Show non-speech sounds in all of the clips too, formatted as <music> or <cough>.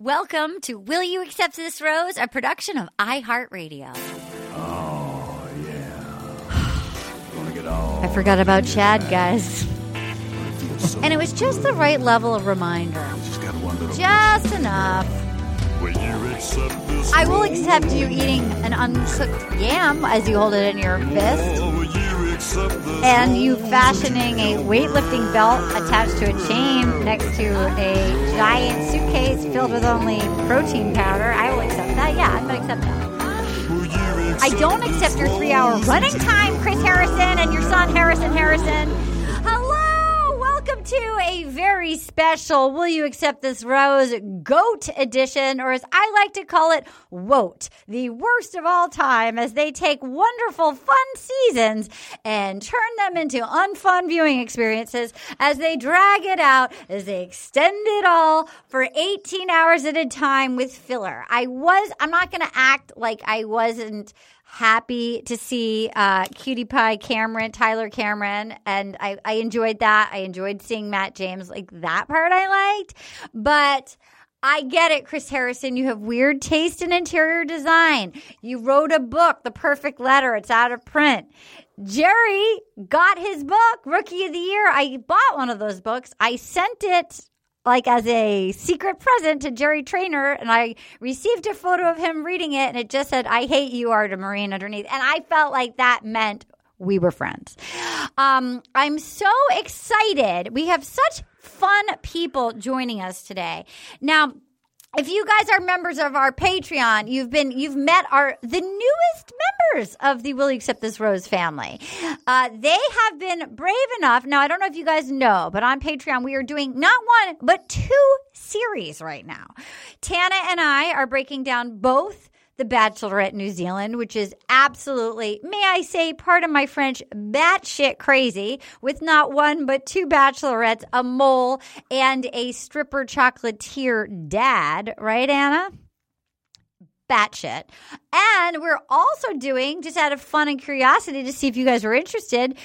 Welcome to Will You Accept This Rose, a production of iHeartRadio. Oh, yeah. Gonna get all. I forgot about Chad, guys. And it was just the right level of reminder. Just got one. Just enough. Will you accept this? I will accept you eating an uncooked yam as you hold it in your fist. And you fashioning a weightlifting belt attached to a chain next to a giant suitcase filled with only protein powder, I will accept that. Yeah, I'm going to accept that. I don't accept your three hour running time, Chris Harrison, and your son, Harrison Harrison. Welcome to a very special Will You Accept This Rose GOAT edition, or as I like to call it, WOAT, the worst of all time, as they take wonderful, fun seasons and turn them into unfun viewing experiences as they drag it out, as they extend it all for 18 hours at a time with filler. I was, I'm not going to act like I wasn't happy to see uh, Cutie Pie Cameron, Tyler Cameron, and I, I enjoyed that. I enjoyed seeing Matt James. Like that part I liked, but. I get it, Chris Harrison. You have weird taste in interior design. You wrote a book, The Perfect Letter. It's out of print. Jerry got his book, Rookie of the Year. I bought one of those books. I sent it like as a secret present to Jerry Trainer, and I received a photo of him reading it, and it just said, "I hate you, Arden Myrin," underneath, and I felt like that meant we were friends. Um, I'm so excited. We have such fun people joining us today. Now, if you guys are members of our Patreon, you've been you've met our the newest members of the Will You Accept This Rose family. Uh, they have been brave enough. Now I don't know if you guys know, but on Patreon we are doing not one but two series right now. Tana and I are breaking down both the Bachelorette New Zealand, which is absolutely, may I say, part of my French, batshit crazy, with not one but two bachelorettes, a mole, and a stripper chocolatier dad, right, Anna? Batshit. And we're also doing, just out of fun and curiosity to see if you guys were interested,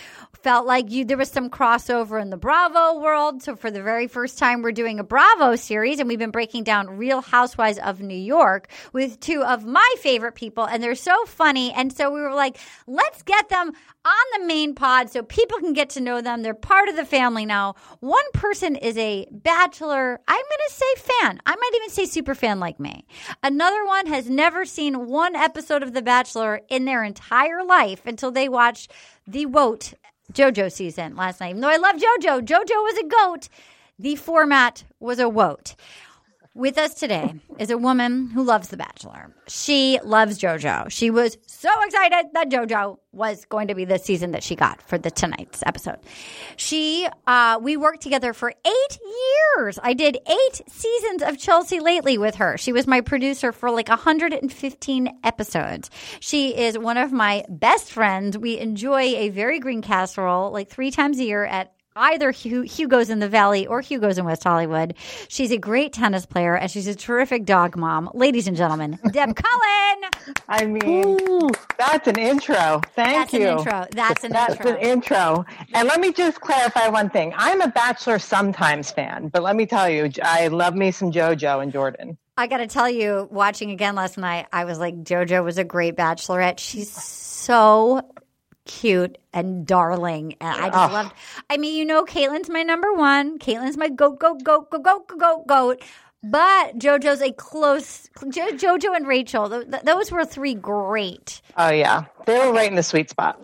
felt like you there was some crossover in the Bravo world. So for the very first time, we're doing a Bravo series, and we've been breaking down Real Housewives of New York with two of my favorite people, and they're so funny. And so we were like, let's get them on the main pod so people can get to know them. They're part of the family now. One person is a bachelor. I'm going to say fan. I might even say super fan like me. Another one has never seen one episode of The Bachelor in their entire life until they watched the Woat JoJo season last night. Even though I love JoJo, JoJo was a goat. The format was a woat. With us today is a woman who loves The Bachelor. She loves JoJo. She was so excited that JoJo was going to be the season that she got for the tonight's episode. She, uh, we worked together for eight years. I did eight seasons of Chelsea lately with her. She was my producer for like 115 episodes. She is one of my best friends. We enjoy a very green casserole like three times a year at either Hugo's in the Valley or Hugo's in West Hollywood. She's a great tennis player and she's a terrific dog mom. Ladies and gentlemen, Deb <laughs> Cullen. I mean, Ooh, that's an intro. Thank that's you. An intro. That's an that's intro. That's an intro. And let me just clarify one thing. I'm a Bachelor sometimes fan, but let me tell you, I love me some JoJo and Jordan. I got to tell you, watching again last night, I was like, JoJo was a great bachelorette. She's so cute and darling. And I just Oh. loved. I mean, you know, Kaitlyn's my number one. Kaitlyn's my goat, goat, goat, goat, goat, goat, goat, goat. But JoJo's a close. Jo- JoJo and Rachel, th- th- those were three great. Oh, yeah. They were right in the sweet spot.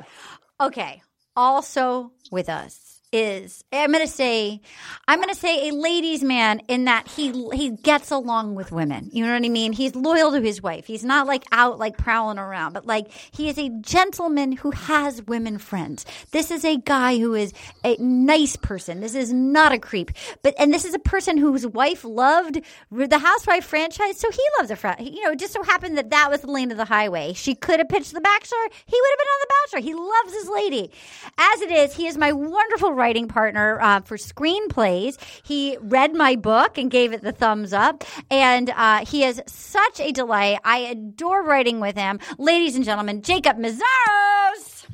Okay. Also with us is I'm going to say I'm going to say a ladies man in that he he gets along with women. You know what I mean? He's loyal to his wife. He's not like out like prowling around, but like he is a gentleman who has women friends. This is a guy who is a nice person. This is not a creep. But and this is a person whose wife loved the Housewife franchise, so he loves a friend. You know, it just so happened that that was the lane of the highway. She could have pitched The Bachelor. He would have been on The Bachelor. He loves his lady. As it is, he is my wonderful writing partner uh, for screenplays. He read my book and gave it the thumbs up, and uh, he is such a delight. I adore writing with him. Ladies and gentlemen, Jacob Meszaros.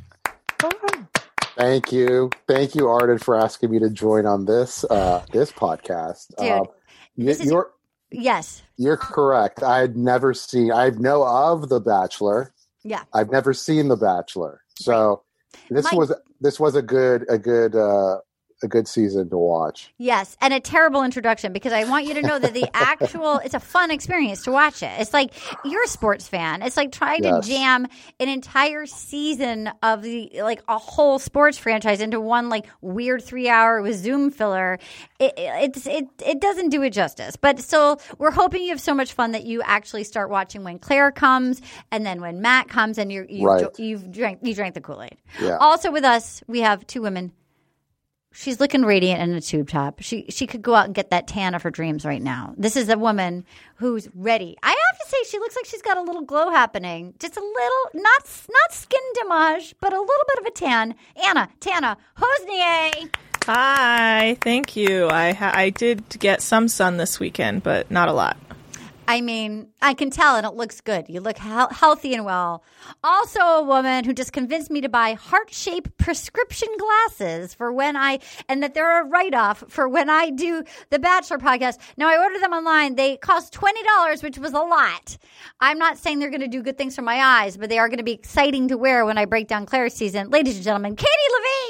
Thank you, thank you, Arden, for asking me to join on this uh, this podcast. Dude, Um, this is- you're Yes. You're correct. I'd never seen. I know of The Bachelor. Yeah. I've never seen The Bachelor. So this Mike- was this was a good a good uh, a good season to watch. Yes, and a terrible introduction because I want you to know that the <laughs> actual it's a fun experience to watch it. It's like you're a sports fan. It's like trying Yes. to jam an entire season of the like a whole sports franchise into one like weird 3-hour with Zoom filler. It, it's it it doesn't do it justice. But so we're hoping you have so much fun that you actually start watching when Claire comes and then when Matt comes and you're you've, Right. you've drank you drank the Kool-Aid. Yeah. Also with us, we have two women She's looking radiant in a tube top. She she could go out and get that tan of her dreams right now. This is a woman who's ready. I have to say, she looks like she's got a little glow happening. Just a little, not not skin damage, but a little bit of a tan. Anna Tana Hosnier. Hi, thank you. I I did get some sun this weekend, but not a lot. I mean, I can tell, and it looks good. You look hel- healthy and well. Also, a woman who just convinced me to buy heart shaped prescription glasses for when I, and that they're a write off for when I do the Bachelor podcast. Now, I ordered them online. They cost $20, which was a lot. I'm not saying they're going to do good things for my eyes, but they are going to be exciting to wear when I break down Claire's season. Ladies and gentlemen, Katie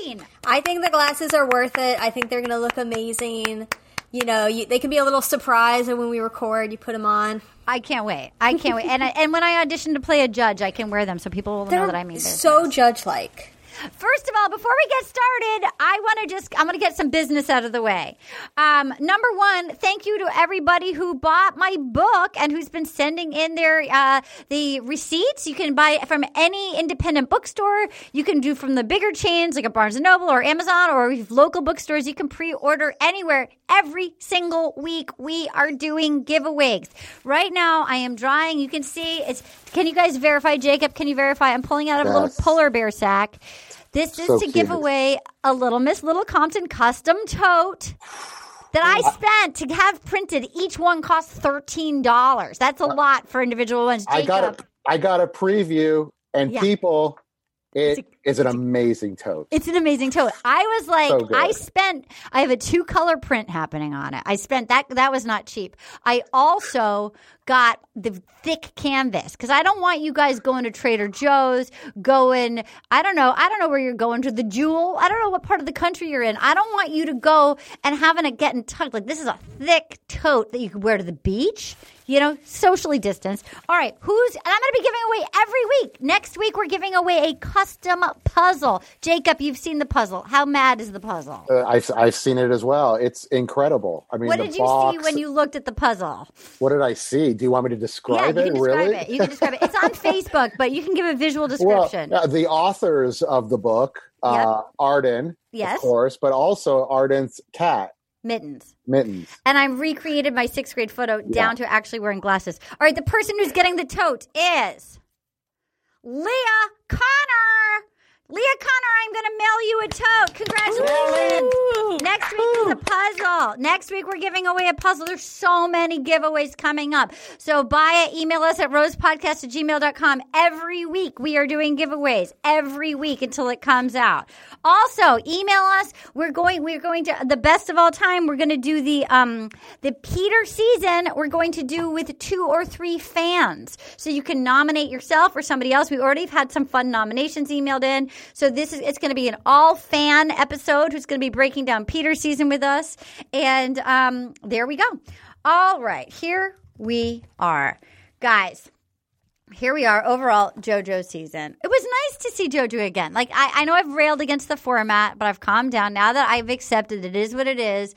Levine. I think the glasses are worth it. I think they're going to look amazing. You know, you, they can be a little surprise and when we record. You put them on. I can't wait. I can't wait. And, I, and when I audition to play a judge, I can wear them so people will know They're that I mean so judge-like. First of all, before we get started, I want to just, I'm going to get some business out of the way. Um, number one, thank you to everybody who bought my book and who's been sending in their, uh, the receipts. You can buy it from any independent bookstore. You can do from the bigger chains like a Barnes and Noble or Amazon or if local bookstores. You can pre-order anywhere. Every single week we are doing giveaways. Right now I am drawing. You can see it's, can you guys verify, Jacob? Can you verify? I'm pulling out of a little polar bear sack. This is So to give away a Little Miss Little Compton custom tote that I spent to have printed. Each one cost thirteen dollars. That's a uh, lot for individual ones. I Jacob, got a I got a preview, and Yeah. people, it is an amazing tote. It's an amazing tote. I was like, So. I spent. I have a two color print happening on it. I spent that. That was not cheap. I also got the thick canvas because I don't want you guys going to Trader Joe's, going. I don't know. I don't know where you're going to the Jewel. I don't know what part of the country you're in. I don't want you to go and having it getting tucked. Like this is a thick tote that you could wear to the beach. You know, socially distanced. All right, who's? And I'm going to be giving away every week. Next week, we're giving away a custom puzzle. Jacob, you've seen the puzzle. How mad is the puzzle? Uh, I've I've seen it as well. It's incredible. I mean, What did you see when you looked at the puzzle? What did I see? Do you want me to describe yeah, you it? can describe really? it. You can describe it. It's on <laughs> Facebook, but you can give a visual Well, description. uh, the authors of the book, uh, Arden, Yes. of course, but also Arden's cat, Mittens. Mittens. And I recreated my sixth grade photo down to actually wearing glasses. All right, the person who's getting the tote is Leah Connor. Leah Connor, I'm going to mail you a tote. Congratulations. Next week is a puzzle. Next week we're giving away a puzzle. There's so many giveaways coming up. So buy it, email us at rosepodcast at gmail.com. Every week we are doing giveaways. Every week until it comes out. Also, email us. We're going we're going to the best of all time. We're going to do the um the Peter season. We're going to do with two or three fans. So you can nominate yourself or somebody else. We already have had some fun nominations emailed in. So this is it's going to be an all fan episode who's going to be breaking down Peter season with us. And um there we go. All right, here we are. Guys, here we are overall JoJo season. It was nice to see JoJo again. Like I, I know I've railed against the format, but I've calmed down now that I've accepted it is what it is.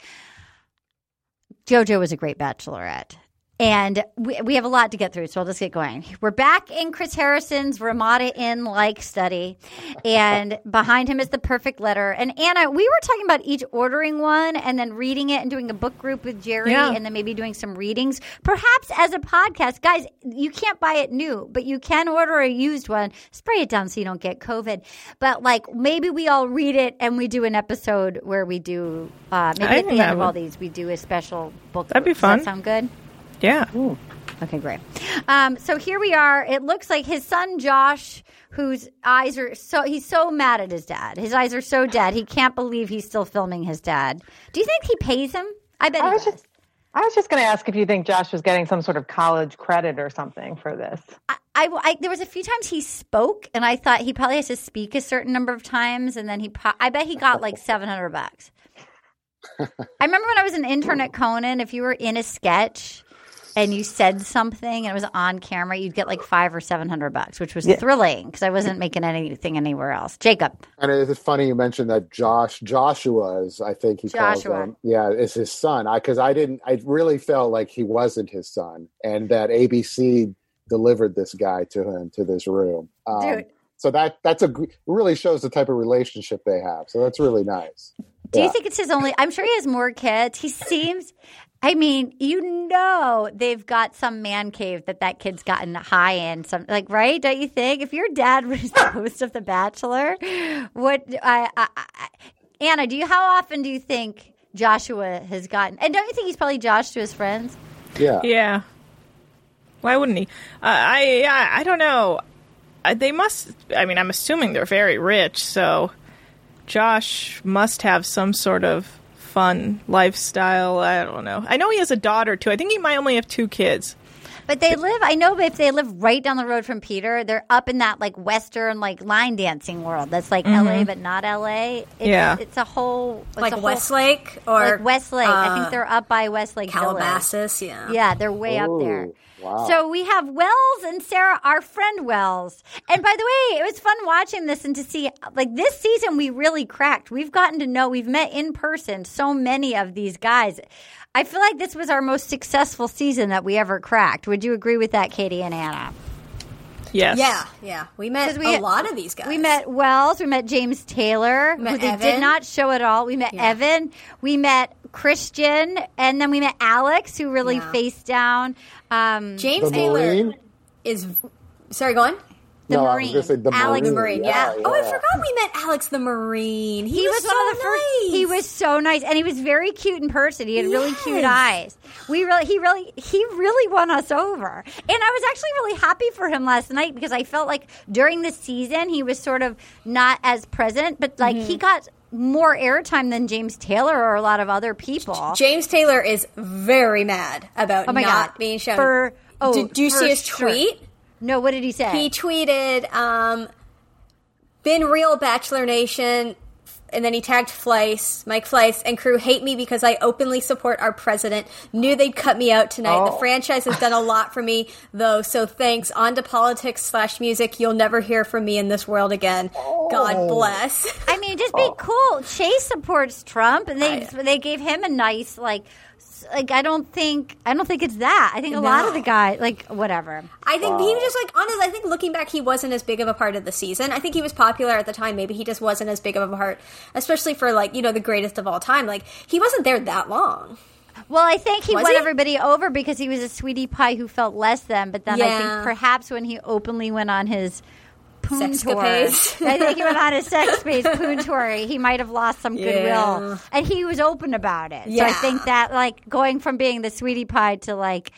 JoJo was a great bachelorette. And we, we have a lot to get through, so I'll just get going. We're back in Chris Harrison's Ramada Inn like study, and <laughs> behind him is the perfect letter. And Anna, we were talking about each ordering one and then reading it and doing a book group with Jerry, Yeah. and then maybe doing some readings, perhaps as a podcast. Guys, you can't buy it new, but you can order a used one. Spray it down so you don't get COVID. But like maybe we all read it and we do an episode where we do uh, maybe I at the end of all these we do a special book. That'd be. Does that fun. sound good? Yeah. Okay, great. Um, so here we are. It looks like his son Josh, whose eyes are so he's so mad at his dad. His eyes are so dead. He can't believe he's still filming his dad. Do you think he pays him? I bet I he was does. just, I was just going to ask if you think Josh was getting some sort of college credit or something for this. I, I, I- there was a few times he spoke, and I thought he probably has to speak a certain number of times, and then he, po- I bet he got like <laughs> seven hundred bucks. I remember when I was an intern at Conan, if you were in a sketch and you said something and it was on camera, you'd get like five or seven hundred bucks, which was thrilling because I wasn't making anything anywhere else. Jacob, And it's funny you mentioned that Josh Joshua is, I think he Joshua. calls him. Yeah, is his son. I because I didn't. I really felt like he wasn't his son, and that ABC delivered this guy to him to this room. Um, Dude. So that that's a really shows the type of relationship they have. So that's really nice. do Yeah. you think it's his only? I'm sure he has more kids. He seems. I mean, you know, they've got some man cave that that kid's gotten high in. Some like, right? Don't you think? If your dad <laughs> was the host of The Bachelor, what? I, I, I, Anna, do you? How often do you think Joshua has gotten? And don't you think he's probably Josh to his friends? Yeah. Yeah. Why wouldn't he? Uh, I, I I don't know. Uh, they must. I mean, I'm assuming they're very rich, so Josh must have some sort of fun lifestyle. I don't know. I know he has a daughter too. I think he might only have two kids. But they live. I know if they live right down the road from Peter, they're up in that like Western like line dancing world. That's like L.A. but not L.A. It's, Yeah. it's a whole it's like a whole- Westlake or like Westlake. I uh, think they're up by Westlake Village. Calabasas. Yeah. Yeah, they're way up there. Wow. So we have Wells and Sarah, our friend Wells. And by the way, it was fun watching this and to see like this season we really cracked. We've gotten to know, we've met in person so many of these guys. I feel like this was our most successful season that we ever cracked. Would you agree with that, Katie and Anna? Yes. Yeah, yeah. We met 'Cause we- a lot of these guys. We met Wells, we met James Taylor, Met who they did not show at all. We met Yeah. Evan, we met Christian, and then we met Alex, who really Yeah. faced down. Um, James Taylor is. Sorry, go on. The no, I was Marine, gonna say the Alex The Marine. Marine, yeah. Yeah, Oh, I forgot we met Alex the Marine. He, he was, so one of the first. nice. He was so nice, and he was very cute in person. He had really cute eyes. We really, he really, he really won us over. And I was actually really happy for him last night because I felt like during the season he was sort of not as present, but like Mm-hmm. he got more airtime than James Taylor or a lot of other people. James Taylor is very mad about Oh my not God. being shown. For- oh, did, did you for see his sure. tweet? No, what did he say? He tweeted, um, "Been real, Bachelor Nation." And then he tagged Fleiss, Mike Fleiss, and crew hate me because I openly support our president. Knew they'd cut me out tonight. The Oh. franchise has done a lot for me, though. So thanks. On to politics slash music. You'll never hear from me in this world again. God bless. I mean, just be cool. Chase supports Trump, and they they gave him a nice like. S- Like I don't think I don't think it's that. I think a lot of the guys like whatever. I think he was just like honest. I think looking back, he wasn't as big of a part of the season. I think he was popular at the time. Maybe he just wasn't as big of a part, especially for like you know the greatest of all time. Like he wasn't there that long. Well, I think he Was won he? everybody over because he was a sweetie pie who felt less than. But then I think perhaps when he openly went on his poon Sexcapades. <laughs> I think he went on a sex <laughs> space poon tour. He might have lost some goodwill, Yeah. and he was open about it. So I think that like going from being the sweetie pie to like.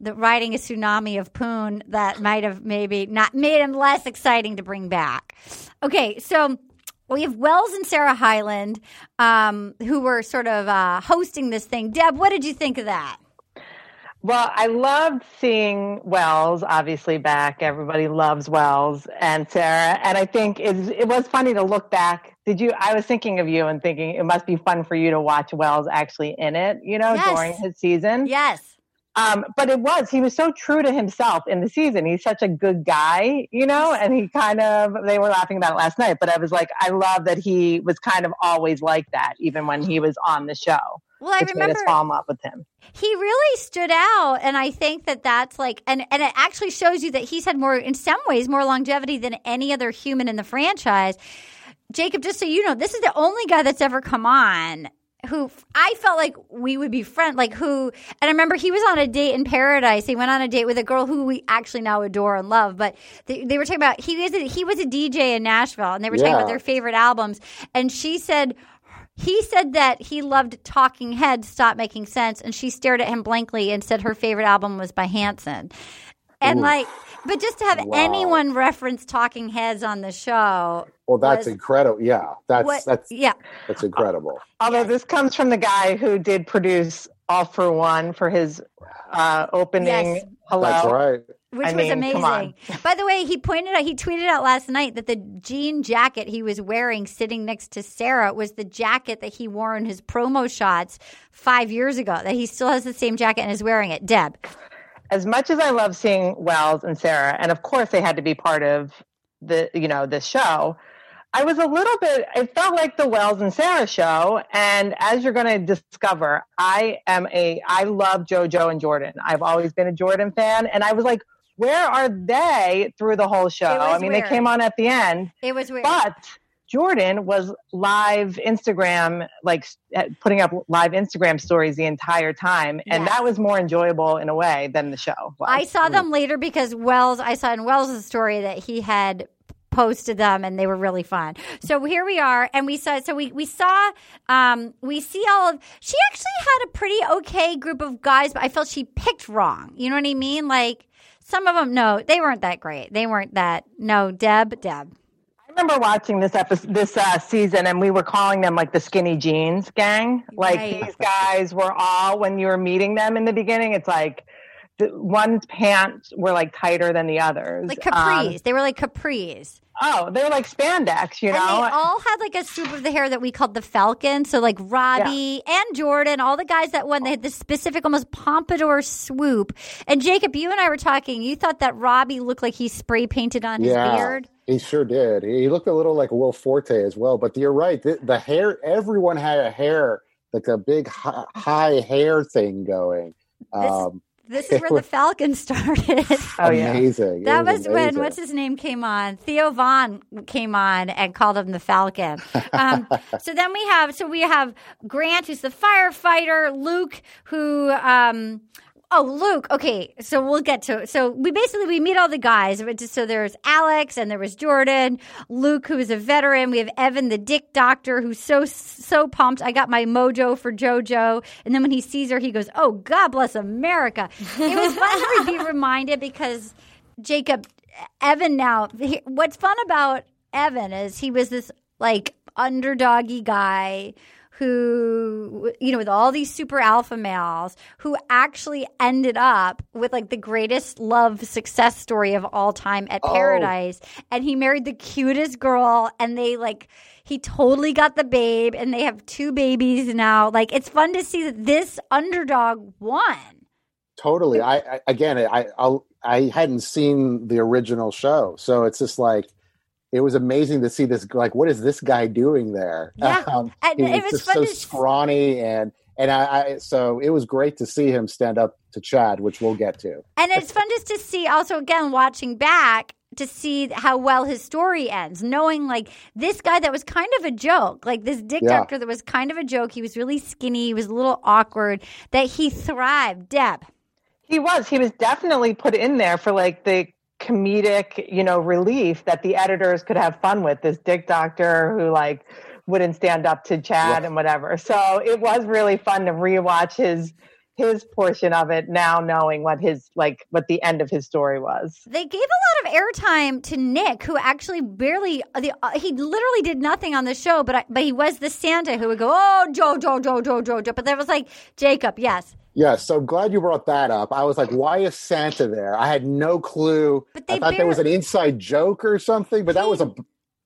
The riding a tsunami of poon that might have maybe not made him less exciting to bring back. Okay, so we have Wells and Sarah Hyland, um, who were sort of uh, hosting this thing. Deb, what did you think of that? Well, I loved seeing Wells obviously back. Everybody loves Wells and Sarah. And I think it's, it was funny to look back. Did you? I was thinking of you and thinking it must be fun for you to watch Wells actually in it, you know, Yes. during his season. Yes. Um, but it was, he was so true to himself in the season. He's such a good guy, you know, and he kind of, they were laughing about it last night, but I was like, I love that he was kind of always like that, even when he was on the show. Well, I remember in love with him. he really stood out, and I think that that's like, and and it actually shows you that he's had more, in some ways, more longevity than any other human in the franchise. Jacob, just so you know, this is the only guy that's ever come on who I felt like we would be friends, like who, and I remember he was on a date in paradise. He went on a date with a girl who we actually now adore and love, but they, they were talking about, he was, a, he was a DJ in Nashville and they were talking about their favorite albums. And she said, he said that he loved Talking Heads Stop Making Sense, and she stared at him blankly and said her favorite album was by Hanson. And like, but just to have Wow. anyone reference Talking Heads on the show, Well, that's was- incredible. Yeah, that's what? that's yeah, that's incredible. Although this comes from the guy who did produce all for one for his uh, opening. Yes. Hello. That's right. Which I was mean, amazing. By the way, he pointed out, he tweeted out last night that the jean jacket he was wearing sitting next to Sarah was the jacket that he wore in his promo shots five years ago. That he still has the same jacket and is wearing it. Deb, As much as I love seeing Wells and Sarah, and of course they had to be part of the you know this show. I was a little bit. It felt like the Wells and Sarah show, and as you're going to discover, I am a. I love JoJo and Jordan. I've always been a Jordan fan, and I was like, where are they through the whole show? I mean, weird. they came on at the end, it was weird. but Jordan was live Instagram, like uh, putting up live Instagram stories the entire time, and Yes. that was more enjoyable in a way than the show. Was. I saw them later because Wells, I saw in Wells' story that he had posted them and they were really fun. So here we are and we saw so we we saw um we see all of she actually had a pretty okay group of guys but I felt she picked wrong. You know what I mean? Like some of them no, they weren't that great. They weren't that no, Deb, Deb. I remember watching this episode, this uh, season, and we were calling them like the skinny jeans gang. Like Right. these guys were all when you were meeting them in the beginning. It's like the one's pants were like tighter than the others. Like Um, capris. they were like capris. oh, they're like spandex, you And know. they all had like a swoop of the hair that we called the Falcon. So like Robbie and Jordan, all the guys that won, they had this specific almost pompadour swoop. And Jacob, you and I were talking. You thought that Robbie looked like he spray painted on his beard. he sure did. He looked a little like Will Forte as well. But you're right. The, the hair, everyone had a hair, like a big high, high hair thing going. Um, This <laughs> is where the Falcon started. oh yeah. amazing. It That was, when what's his name came on. Theo Von came on and called him the Falcon. Um, <laughs> so then we have so we have Grant, who's the firefighter. Luke, who um, oh Luke. Okay, so we'll get to. So we basically we meet all the guys. So there's Alex and there was Jordan, Luke, who is a veteran. We have Evan, the Dick Doctor, who's so so pumped. I got my mojo for JoJo, and then when he sees her, he goes, "Oh God bless America." It was fun to be <laughs> reminded because. Jacob, Evan now, he- what's fun about Evan is he was this like underdoggy guy who, you know, with all these super alpha males who actually ended up with like the greatest love success story of all time at oh. Paradise. And he married the cutest girl and they like, he totally got the babe and they have two babies now. Like, it's fun to see that this underdog won. totally. I, I again, I I'll, I hadn't seen the original show, so it's just like it was amazing to see this. Like, what is this guy doing there? Yeah. <laughs> um, And he it was just so scrawny and and I, I so it was great to see him stand up to Chad, which we'll get to. And it's fun just to see also again watching back to see how well his story ends, knowing like this guy that was kind of a joke, like this dick Yeah. doctor that was kind of a joke. He was really skinny, he was a little awkward, that he thrived. Deb. He was. He was definitely put in there for like the comedic, you know, relief that the editors could have fun with. This dick doctor who like wouldn't stand up to Chad Yeah. and whatever. So it was really fun to rewatch his his portion of it now knowing what his like what the end of his story was. They gave a lot of airtime to Nick, who actually barely the uh, he literally did nothing on the show, but I, but he was the Santa who would go, "Oh, Joe, Joe, Joe, Joe, Joe, Joe." But that was like Jacob, yes. Yeah, so glad you brought that up. I was like, why is Santa there? I had no clue. I thought there was an inside joke or something, but that was a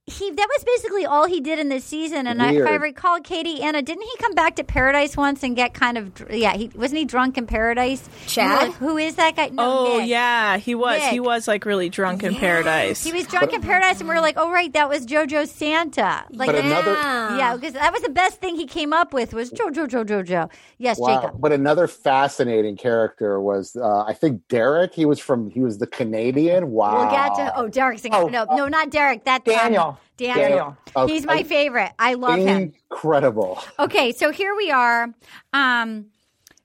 he that was basically all he did in this season. And I, if I recall, Katie Anna, didn't he come back to Paradise once and get kind of yeah? He wasn't he drunk in Paradise? Chad? Like, Who is that guy? No, Oh Nick. yeah, he was. He was like really drunk in paradise. He was drunk in Paradise, and we were like, "Oh right, that was JoJo Santa." Like, But another- yeah, because that was the best thing he came up with was JoJo, JoJo, JoJo. Yes, wow. Jacob. But another fascinating character was uh, I think Derek. He was from he was the Canadian. Wow. We'll get to oh Derek's Oh, no no not Derek that's um, Daniel. Daniel. Daniel. Oh, He's my I- favorite. I love him. Incredible. Okay, so here we are. Um,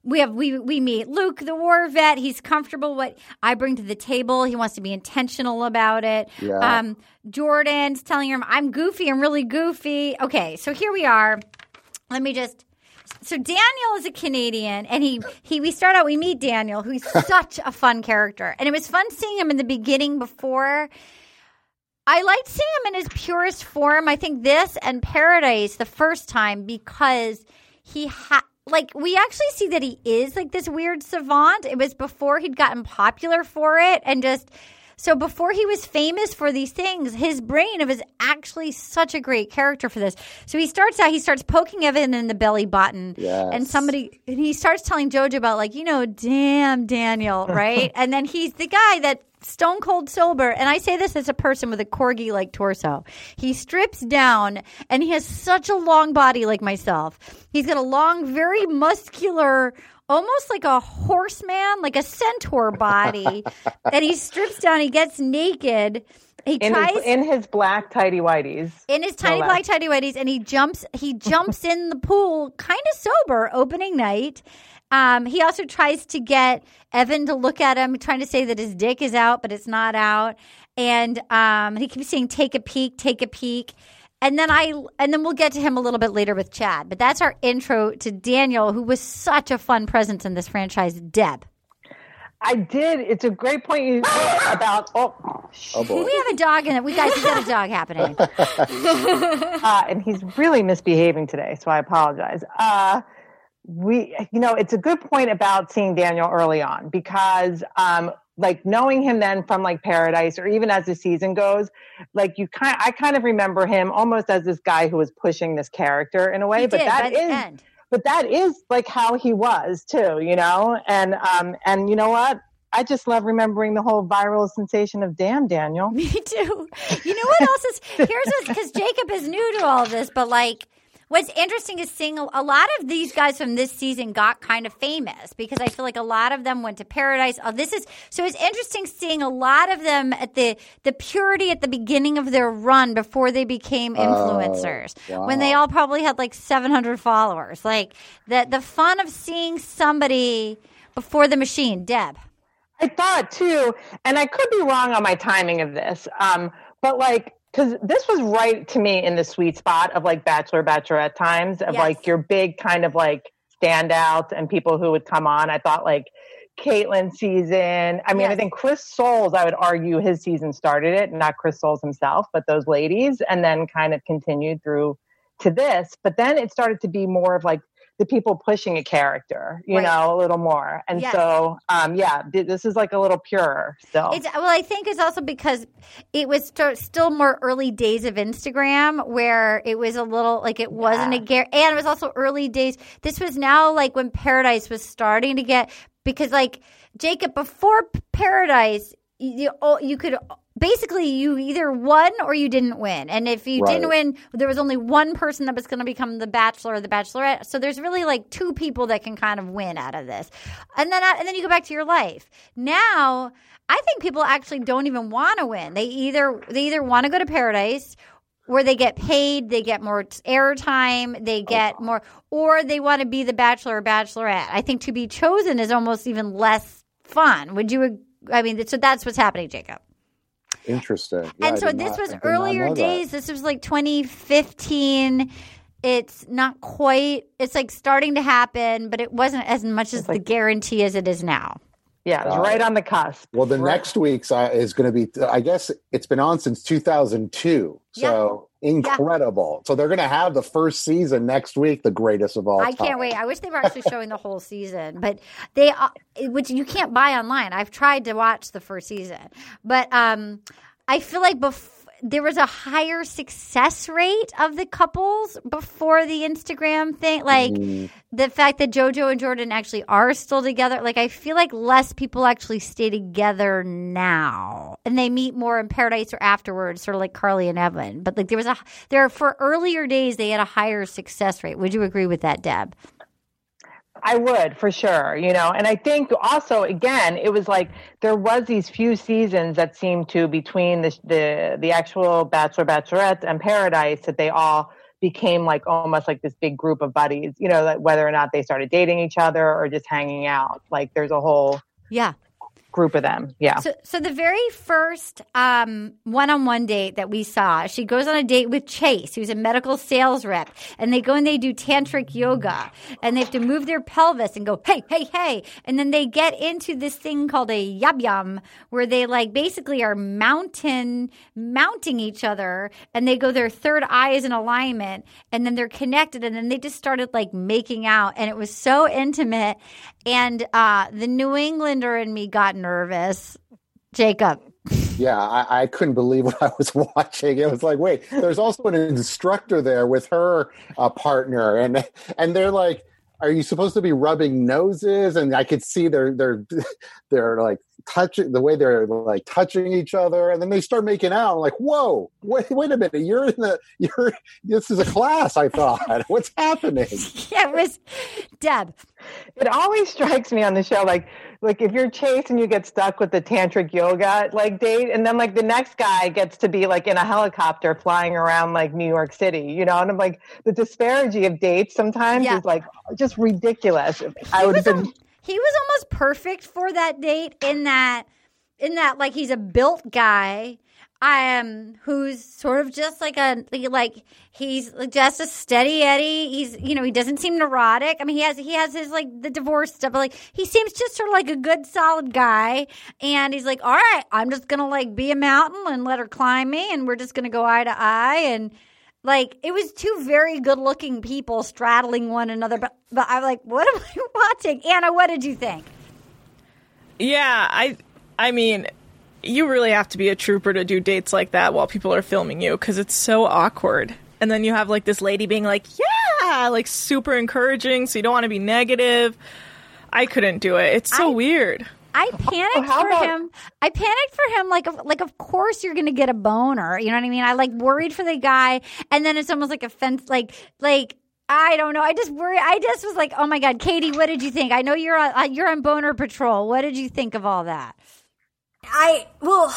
we have we we meet Luke, the war vet. He's comfortable with what I bring to the table. He wants to be intentional about it. Yeah. Um, Jordan's telling him I'm goofy. I'm really goofy. Okay, so here we are. Let me just. So Daniel is a Canadian, and he he we start out. We meet Daniel, who's <laughs> such a fun character, and it was fun seeing him in the beginning before. I liked seeing him in his purest form. I think this and Paradise the first time because he had like we actually see that he is like this weird savant. It was before he'd gotten popular for it and just so before he was famous for these things, his brain was actually such a great character for this. So he starts out, he starts poking Evan in the belly button, Yes. and somebody, and he starts telling Jojo about like, you know, damn Daniel, <laughs> right? and then he's the guy that stone cold sober, and I say this as a person with a corgi like torso. He strips down, and he has such a long body like myself. He's got a long, very muscular almost like a horseman, like a centaur body. <laughs> and he strips down, he gets naked. He In tries his, in his black tidy whities. in his tiny No black tidy whities and he jumps he jumps in the pool kind of sober opening night um, he also tries to get evan to look at him trying to say that his dick is out but it's not out and um, he keeps saying take a peek take a peek and then i and then we'll get to him a little bit later with chad but that's our intro to daniel who was such a fun presence in this franchise deb I did. It's a great point you <laughs> about. Oh, Oh boy. we have a dog in it we guys we got a dog happening <laughs> uh, and he's really misbehaving today, so I apologize. Uh, we, you know, it's a good point about seeing Daniel early on because, um, like knowing him then from like Paradise, or even as the season goes, like you kind, I kind of remember him almost as this guy who was pushing this character in a way. He but did, that end. but that is like how he was too, you know. And um, and you know what? I just love remembering the whole viral sensation of "Damn Daniel." <laughs> Me too. You know what else is here's because Jacob is new to all this, but like what's interesting is seeing a, a lot of these guys from this season got kind of famous because I feel like a lot of them went to Paradise. Oh, this is so it's interesting seeing a lot of them at the the purity at the beginning of their run before they became influencers when they all probably had like 700 followers. Like the the fun of seeing somebody before the machine, Deb. I thought too, and I could be wrong on my timing of this, um, but like, because this was right to me in the sweet spot of like Bachelor, Bachelorette times of Yes. like your big kind of like standouts and people who would come on. I thought like Kaitlyn season. I mean, I think Chris Soules, I would argue his season started it, not Chris Soules himself, but those ladies, and then kind of continued through to this. But then it started to be more of like the people pushing a character, you Right. know, a little more. And Yes. so, um, yeah, th- this is like a little purer still. It's well, I think it's also because it was st- still more early days of Instagram, where it was a little like it wasn't a gar- and it was also early days. This was now like when Paradise was starting to get because like Jacob before Paradise, you you, you could basically you either won or you didn't win, and if you didn't win, there was only one person that was going to become the Bachelor or the Bachelorette. So there's really like two people that can kind of win out of this, and then uh, and then you go back to your life. Now, I think people actually don't even want to win. They either they either want to go to paradise where they get paid, they get more airtime, they get more, or they want to be the bachelor or bachelorette. I think to be chosen is almost even less fun. Would you? I mean, so that's what's happening, Jacob. Interesting. Yeah, and I so this not- was I did not earlier know that. days. This was like 2015. It's not quite. It's like starting to happen, but it wasn't as much as the guarantee as it is now. Yeah, it's Got right on the cusp. Well, the Right. next week's uh, is going to be, I guess it's been on since 2002. So incredible. So they're going to have the first season next week, the greatest of all I time. can't wait. I wish they were actually showing the whole season, but they, uh, which you can't buy online. I've tried to watch the first season, but um, I feel like bef- there was a higher success rate of the couples before the Instagram thing. Like Mm, the fact that JoJo and Jordan actually are still together. Like I feel like less people actually stay together now, and they meet more in Paradise or afterwards, sort of like Carly and Evan. But like there was a there for earlier days, they had a higher success rate. Would you agree with that, Deb? I would for sure, you know, and I think also again, it was like there was these few seasons that seemed to between the the the actual Bachelor, Bachelorette, and Paradise that they all became like almost like this big group of buddies, you know, that whether or not they started dating each other or just hanging out. Like there's a whole Yeah. Group of them. Yeah. So, so the very first um, one-on-one date that we saw, she goes on a date with Chase, who's a medical sales rep, and they go and they do tantric yoga, and they have to move their pelvis and go, hey, hey, hey, and then they get into this thing called a yab yum, where they like basically are mountain mounting each other, and they go their third eye is in alignment, and then they're connected, and then they just started like making out, and it was so intimate, and uh, the New Englander in me got nervous. Jacob. Yeah, I, I couldn't believe what I was <laughs> watching. It was like, wait, there's also an instructor there with her uh, partner, and and they're like, "Are you supposed to be rubbing noses?" And I could see they're they're <laughs> they're like touching the way they're like touching each other, and then they start making out. I'm like, whoa, wait, wait a minute, you're in the you're this is a class. I thought, <laughs> what's happening? <laughs> Yeah, it was Deb. It always strikes me on the show like like if you're chased and you get stuck with the tantric yoga like date and then like the next guy gets to be like in a helicopter flying around like New York City, you know, and I'm like the disparity of dates sometimes Yeah. is like just ridiculous. I would have been He was almost perfect for that date in that in that like he's a built guy um who's sort of just like a like he's just a steady eddie. He's you know he doesn't seem neurotic. I mean he has he has his like the divorce stuff but like he seems just sort of like a good solid guy. And he's like all right i'm just gonna like be a mountain and let her climb me and we're just gonna go eye to eye and like it was two very good looking people straddling one another but but i'm like what am i <laughs> watching anna what did you think Yeah, I I mean, you really have to be a trooper to do dates like that while people are filming you because it's so awkward. And then you have like this lady being like, "Yeah," like super encouraging, so you don't want to be negative. I couldn't do it. It's so I- weird. I panicked how for about- him. I panicked for him. Like, of- like of course you're gonna get a boner. You know what I mean? I like worried for the guy, and then it's almost like a fence. Like, like I don't know. I just worry. I just was like, oh my god, Katie, what did you think? I know you're on, uh, you're on boner patrol. What did you think of all that? I well,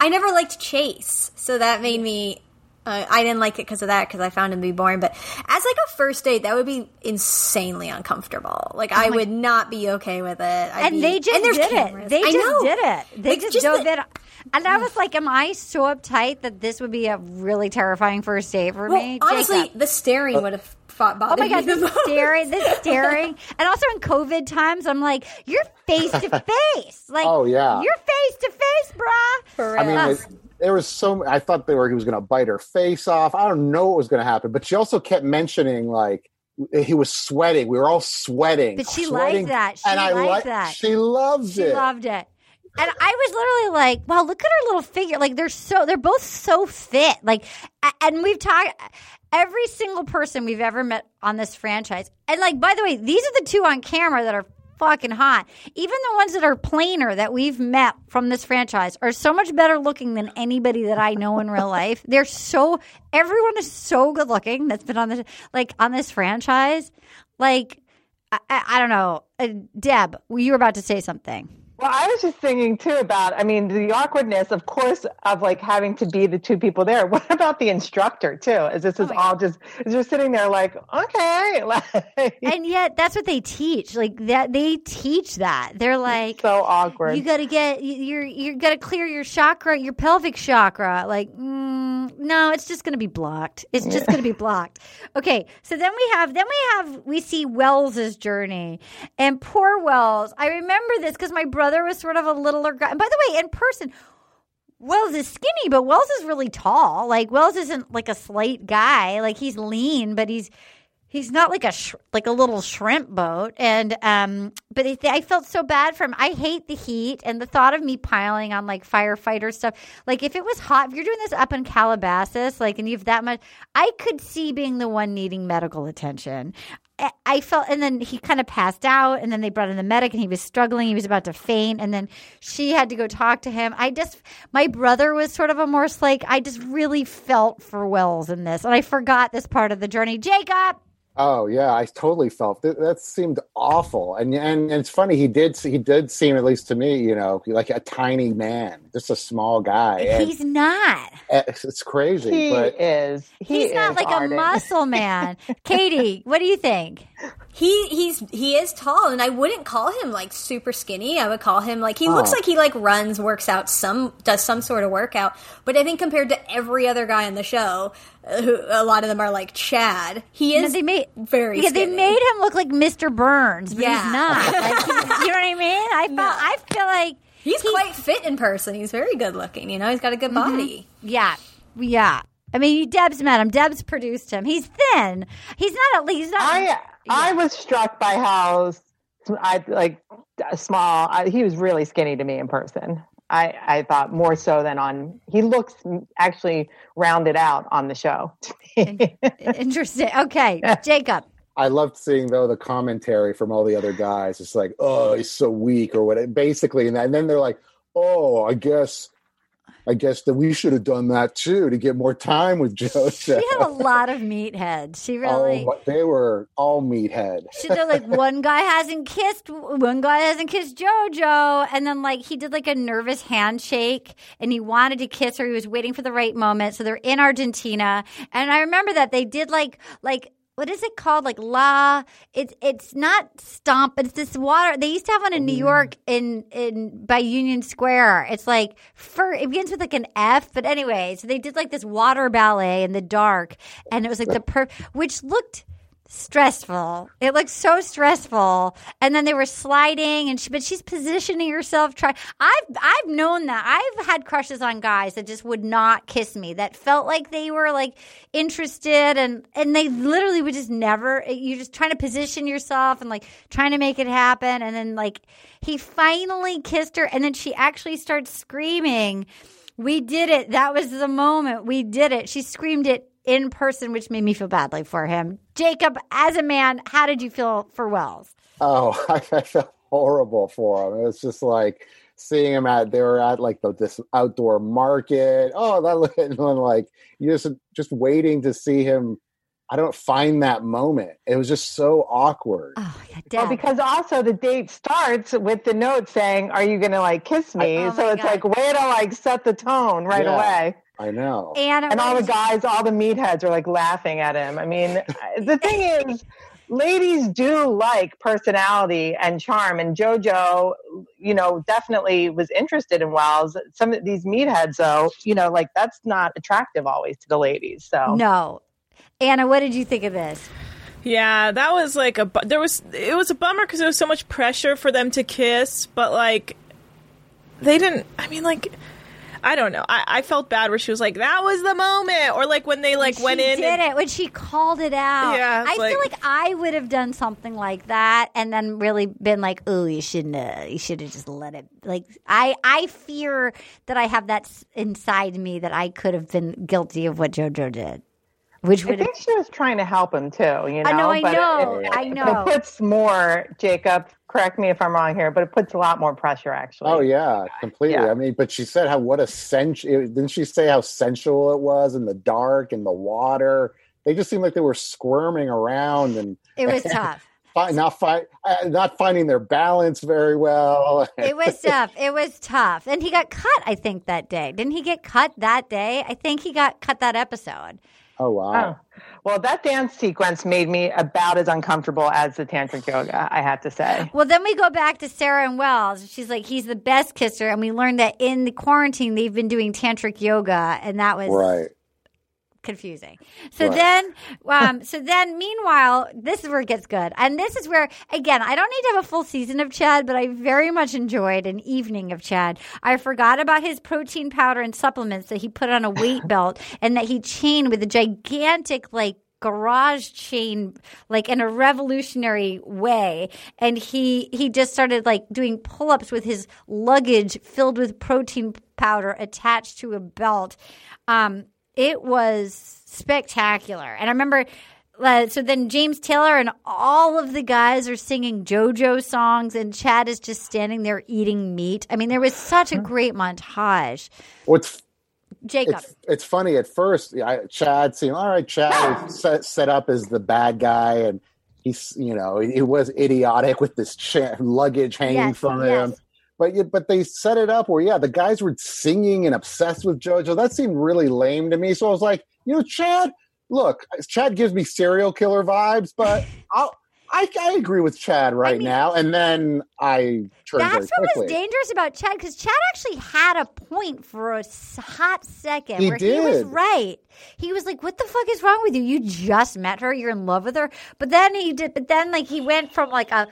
I never liked Chase, so that made me. Uh, I didn't like it because of that because I found him to be boring. But as like a first date, that would be insanely uncomfortable. Like I would not be okay with it. I'd and be- they just there's did cameras. it. They I just know. did it. They Like, just, just dove the- it. And I was like, am I so uptight that this would be a really terrifying first date for Well, me? honestly, Jacob? the staring would have fought Oh bothered my god, me the this most. staring, this <laughs> staring, and also in COVID times, I'm like, you're face to <laughs> face, like, Oh, yeah. you're face to face, bruh. For I mean, it, there was so. I thought they were. He was going to bite her face off. I don't know what was going to happen, but she also kept mentioning like eh, he was sweating. We were all sweating. But she sweating, liked that. She and I liked that. She loves She it. loved it. And I was literally like, wow, look at her little figure. Like they're so they're both so fit. Like and we've talked every single person we've ever met on this franchise. And like by the way, these are the two on camera that are fucking hot. Even the ones that are plainer that we've met from this franchise are so much better looking than anybody that I know in real life. <laughs> They're so everyone is so good looking that's been on this like on this franchise. Like I, I, I don't know. Uh, Deb, you were about to say something. Well, I was just thinking too about, I mean, the awkwardness, of course, of like having to be the two people there. <laughs> What about the instructor too? Is this is my all just, is just sitting there like, okay, <laughs> like, and yet that's what they teach like that they teach that they're like so awkward. you gotta get you- you're you gotta clear your chakra your pelvic chakra like mm, no it's just gonna be blocked it's just gonna be <laughs> blocked okay so then we have then we have we see wells's journey and poor wells i remember this because my brother was sort of a littler guy and by the way in person Wells is skinny, but Wells is really tall. Like Wells isn't like a slight guy. Like he's lean, but he's he's not like a sh- like a little shrimp boat. And um, but it, I felt so bad for him. I hate the heat and the thought of me piling on like firefighter stuff. Like if it was hot, if you're doing this up in Calabasas, like and you've that much, I could see being the one needing medical attention. I- felt, and then he kind of passed out, and then they brought in the medic, and he was struggling. He was about to faint, and then she had to go talk to him. I just, my brother was sort of a more like, I just really felt for Wells in this, and I forgot this part of the journey. Jacob, Oh yeah, I totally felt that. That seemed awful, and and, and it's funny. He did he did seem, at least to me, you know, like a tiny man. Just a small guy. And He's not. it's, it's crazy, He but is. He He's not like Arden. a muscle <laughs> man. Katie, what do you think? He he's he is tall, and I wouldn't call him like super skinny. I would call him like he looks Oh. like he like runs, works out, some does some sort of workout. But I think compared to every other guy on the show, uh, who a lot of them are like Chad, he No, is they made very yeah, they made him look like Mr. Burns, but Yeah. he's not. Like, he- you know what I mean? I <laughs> felt, I feel like He's quite fit in person. He's very good looking. You know, he's got a good Mm-hmm. body. Yeah, yeah. I mean, Deb's met him. Deb's produced him. He's thin. He's not at least. Not. I I was struck by how s- I like small. I, he was really skinny to me in person. I I thought more so than on. He looks actually rounded out on the show. to me. interesting. Okay, <laughs> Jacob. I loved seeing though the commentary from all the other guys. It's like, oh, he's so weak or what. Basically, and, then- and then they're like, oh, I guess, I guess that we should have done that too to get more time with JoJo. <laughs> She had a lot of meatheads. She <laughs> really. Oh, they were all meathead. She did like <laughs> one guy hasn't kissed one guy hasn't kissed JoJo, and then like he did like a nervous handshake, and he wanted to kiss her. He was waiting for the right moment. So they're in Argentina, and I remember that they did like like what is it called? Like la. It's it's not stomp, it's this water. They used to have one in New mm. York in in by Union Square. It's like fur. It begins with like an F, but anyway. So they did like this water ballet in the dark, and it was like the per, which looked stressful. It looked so stressful. And then they were sliding and she, but she's positioning herself try I've I've known that. I've had crushes on guys that just would not kiss me. That felt like they were like interested and and they literally would just never you're just trying to position yourself and like trying to make it happen and then like he finally kissed her and then she actually starts screaming. We did it. That was the moment. We did it. She screamed it in person, which made me feel badly for him. Jacob, as a man, how did you feel for Wells? Oh, I, <laughs> I felt horrible for him. It was just like seeing him at they were at like the this outdoor market. Oh, that looked <laughs> and then, like you just just waiting to see him. I don't find that moment. It was just so awkward. Oh, yeah, Well, because also the date starts with the note saying, "Are you going to like kiss me?" Oh, so it's God. like way to like set the tone right Yeah. away. I know. Anna, And all the guys, all the meatheads are like laughing at him. I mean, <laughs> the thing is, ladies do like personality and charm, and JoJo, you know, definitely was interested in Wells. Some of these meatheads, though, you know, like that's not attractive always to the ladies. So No. Anna, what did you think of this? Yeah, that was like a there was it was a bummer because there was so much pressure for them to kiss, but like they didn't. I mean, like I don't know. I, I felt bad where she was like, "That was the moment," or like when they like went she in. did and- it when she called it out. Yeah, I it's feel like- like I would have done something like that, and then really been like, "Oh, you shouldn't. have you should have just let it." Like, I, I fear that I have that inside me that I could have been guilty of what JoJo did, which I would have. think she was trying to help him too. You know, I know, I but know, it, I know. It puts more, Jacob. Correct me if I'm wrong here, but it puts a lot more pressure. Actually. Oh yeah, completely. Yeah. I mean, but she said how what a sensual. Didn't she say how sensual it was in the dark and the water? They just seemed like they were squirming around and It was <laughs> tough. fi- not fi- uh, not finding their balance very well. It was <laughs> tough. It was tough. And he got cut, I think, that day. Didn't he get cut that day? I think he got cut that episode. oh wow. Oh. Well, that dance sequence made me about as uncomfortable as the tantric yoga. I have to say. Well, then we go back to Sarah and Wells. She's like, he's the best kisser. And we learned that in the quarantine, they've been doing tantric yoga. And that was Right. Confusing. So Right. then, um, so then, meanwhile, this is where it gets good, and this is where, again, I don't need to have a full season of Chad, but I very much enjoyed an evening of Chad. I forgot about his protein powder and supplements that he put on a weight <laughs> belt, and that he chained with a gigantic like garage chain like in a revolutionary way and he he just started like doing pull-ups with his luggage filled with protein powder attached to a belt um it was spectacular. And I remember, uh, so then James Taylor and all of the guys are singing JoJo songs, and Chad is just standing there eating meat. I mean, there was such a great montage. What's Jacob. it's it's funny at first. I, Chad seemed all right. Chad is <laughs> set, set up as the bad guy, and he's you know he was idiotic with this cha- luggage hanging Yes, from yes. him. But but they set it up where yeah, the guys were singing and obsessed with JoJo. That seemed really lame to me. So I was like, you know, Chad, look, Chad gives me serial killer vibes, but <laughs> I'll. I, I agree with Chad right mean, now, and then I turned That's what was dangerous about Chad because Chad actually had a point for a hot second He where he was right. He was like, "What the fuck is wrong with you? You just met her. You're in love with her." But then he did. But then like he went from like a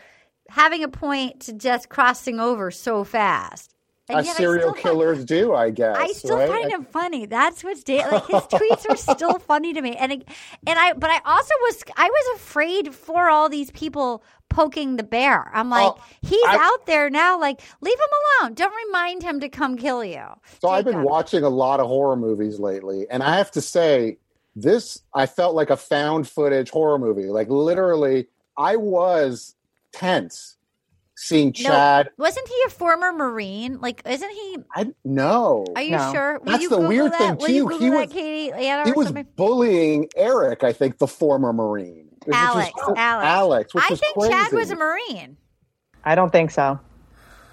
having a point to just crossing over so fast. And As yet serial find- killers do, I guess. I still right? find him funny. That's what's da- like his <laughs> tweets are still funny to me. And it- and I but I also was I was afraid for all these people poking the bear. I'm oh, like, Oh, he's I- out there now. Like, leave him alone. Don't remind him to come kill you. So I've been watching a lot of horror movies lately, and I have to say, this I felt like a found footage horror movie. Like literally, I was tense seeing No, Chad. wasn't he a former Marine? Like, isn't he? I know Are you No. sure? Will That's you the Google weird that? thing, Will you too. Google He that, was- Katie? He was something? bullying Eric. I think the former Marine, which was Alex. Alex. Alex, which I think crazy. Chad was a Marine. I don't think so.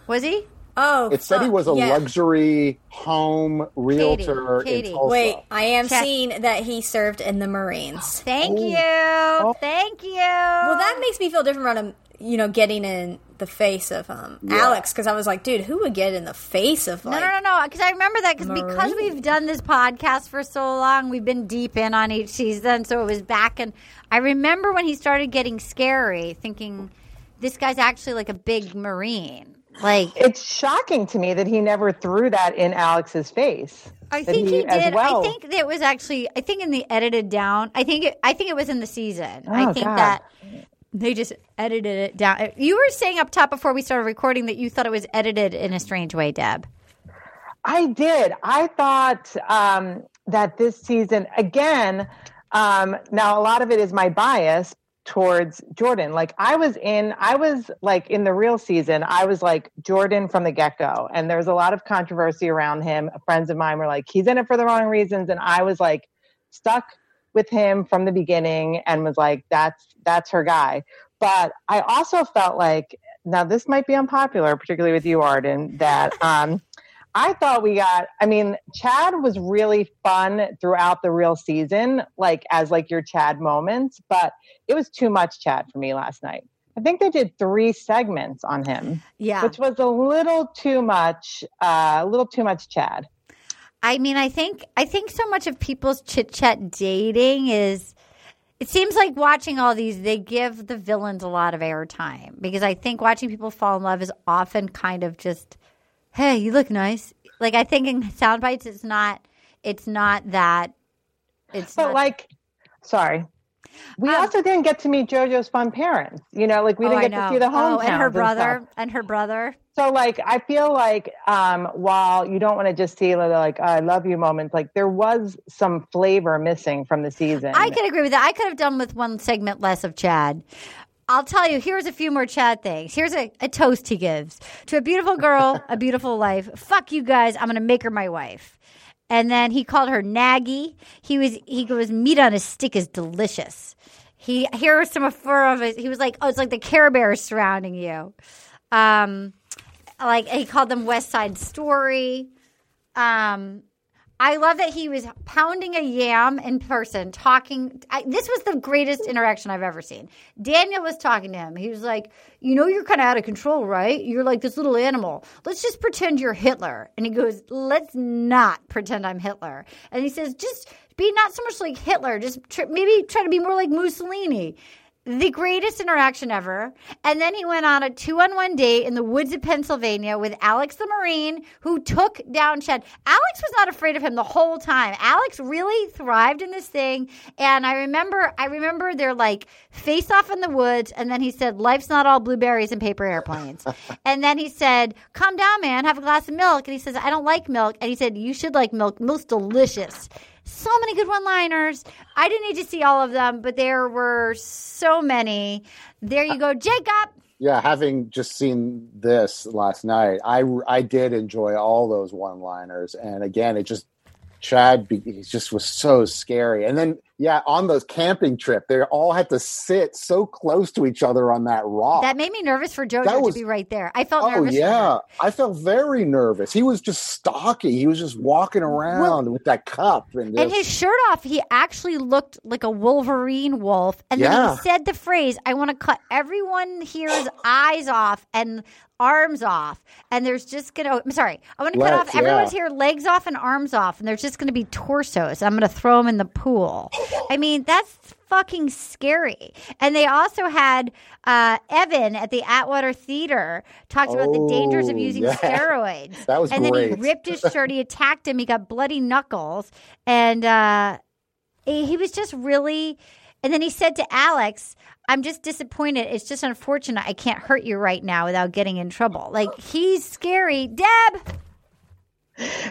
Was he? Oh, It said he was a yeah. luxury home realtor Katie. in Tulsa. Wait, I am Check. seeing that he served in the Marines. Thank Oh. you. Oh. Thank you. Well, that makes me feel different about him. You know, getting in the face of um, Alex because I was like, dude, who would get in the face of No, like? no, no, no. Because I remember that because because we've done this podcast for so long, we've been deep in on each season. So it was back, and I remember when he started getting scary, thinking this guy's actually like a big marine. Like It's shocking to me that he never threw that in Alex's face. I think he, as did. well- I think it was actually. I think in the edited down. I think. It, I think it was in the season. I Oh, think God. that they just edited it down. You were saying up top before we started recording that you thought it was edited in a strange way, Deb. I did. I thought um, that this season, again, um, now a lot of it is my bias towards Jordan. Like I was in, I was like in the real season, I was like Jordan from the get go. And there was a lot of controversy around him. Friends of mine were like, he's in it for the wrong reasons. And I was like stuck with him from the beginning and was like, that's, that's her guy. But I also felt like, now this might be unpopular, particularly with you, Arden, that, <laughs> um, I thought we got I mean, Chad was really fun throughout the real season, like as like your Chad moments, but it was too much Chad for me last night. I think they did three segments on him, Yeah. which was a little too much, uh, a little too much Chad. I mean, I think I think so much of people's chit chat dating is. It seems like watching all these, they give the villains a lot of airtime because I think watching people fall in love is often kind of just, hey, you look nice. Like I think in sound bites, it's not, it's not that. It's But not, like, sorry. We Um, also didn't get to meet JoJo's fun parents. You know, like we oh, didn't I get to see the oh, and her brother, and her brother. So like I feel like um while you don't want to just see the, like I love you moments, like there was some flavor missing from the season. I could agree with that. I could have done with one segment less of Chad. I'll tell you, here's a few more Chad things. Here's a, a toast he gives to a beautiful girl, a beautiful life. Fuck you guys. I'm going to make her my wife. And then he called her Naggy. He was he goes meat on a stick is delicious. He here are some of of it. He was like, oh, it's like the Care Bears surrounding you. Um, like he called them West Side Story. Um, I love that he was pounding a yam in person, talking. I, this was the greatest interaction I've ever seen. Daniel was talking to him. He was like, "You know, you're kind of out of control, right? You're like this little animal. Let's just pretend you're Hitler." And he goes, "Let's not pretend I'm Hitler." And he says, "Just be not so much like Hitler. Just tr- maybe try to be more like Mussolini." The greatest interaction ever. And then he went on a two on one date in the woods of Pennsylvania with Alex the Marine, who took down Chad. Alex was not afraid of him the whole time. Alex really thrived in this thing. And I remember, I remember they're like face off in the woods. And then he said, Life's not all blueberries and paper airplanes. <laughs> and then he said, Calm down, man, have a glass of milk. And he says, I don't like milk. And he said, You should like milk. Milk's delicious so many good one liners. I didn't need to see all of them, but there were so many. There you go, Jacob. Yeah, having just seen this last night, I I did enjoy all those one-liners, and again, it just Chad, he just was so scary. And then Yeah, on the camping trip, they all had to sit so close to each other on that rock. That made me nervous for JoJo was- to be right there. I felt oh nervous. yeah. I felt very nervous. He was just stalking. He was just walking around with that cup and, And his shirt off, he actually looked like a Wolverine wolf. And then he said the phrase, I want to cut everyone here's eyes off and arms off. And there's just going to, oh, I'm sorry, I want to cut off everyone's yeah. here legs off and arms off. And there's just going to be torsos. I'm going to throw them in the pool. <laughs> I mean, that's fucking scary. And they also had uh, Evan at the Atwater Theater talked about the dangers of Oh, using yeah. <laughs> steroids. That was and then he ripped his shirt. He attacked him. He got bloody knuckles. And uh, he he was just really. And then he said to Alex, I'm just disappointed. It's just unfortunate I can't hurt you right now without getting in trouble. Like, he's scary. Deb!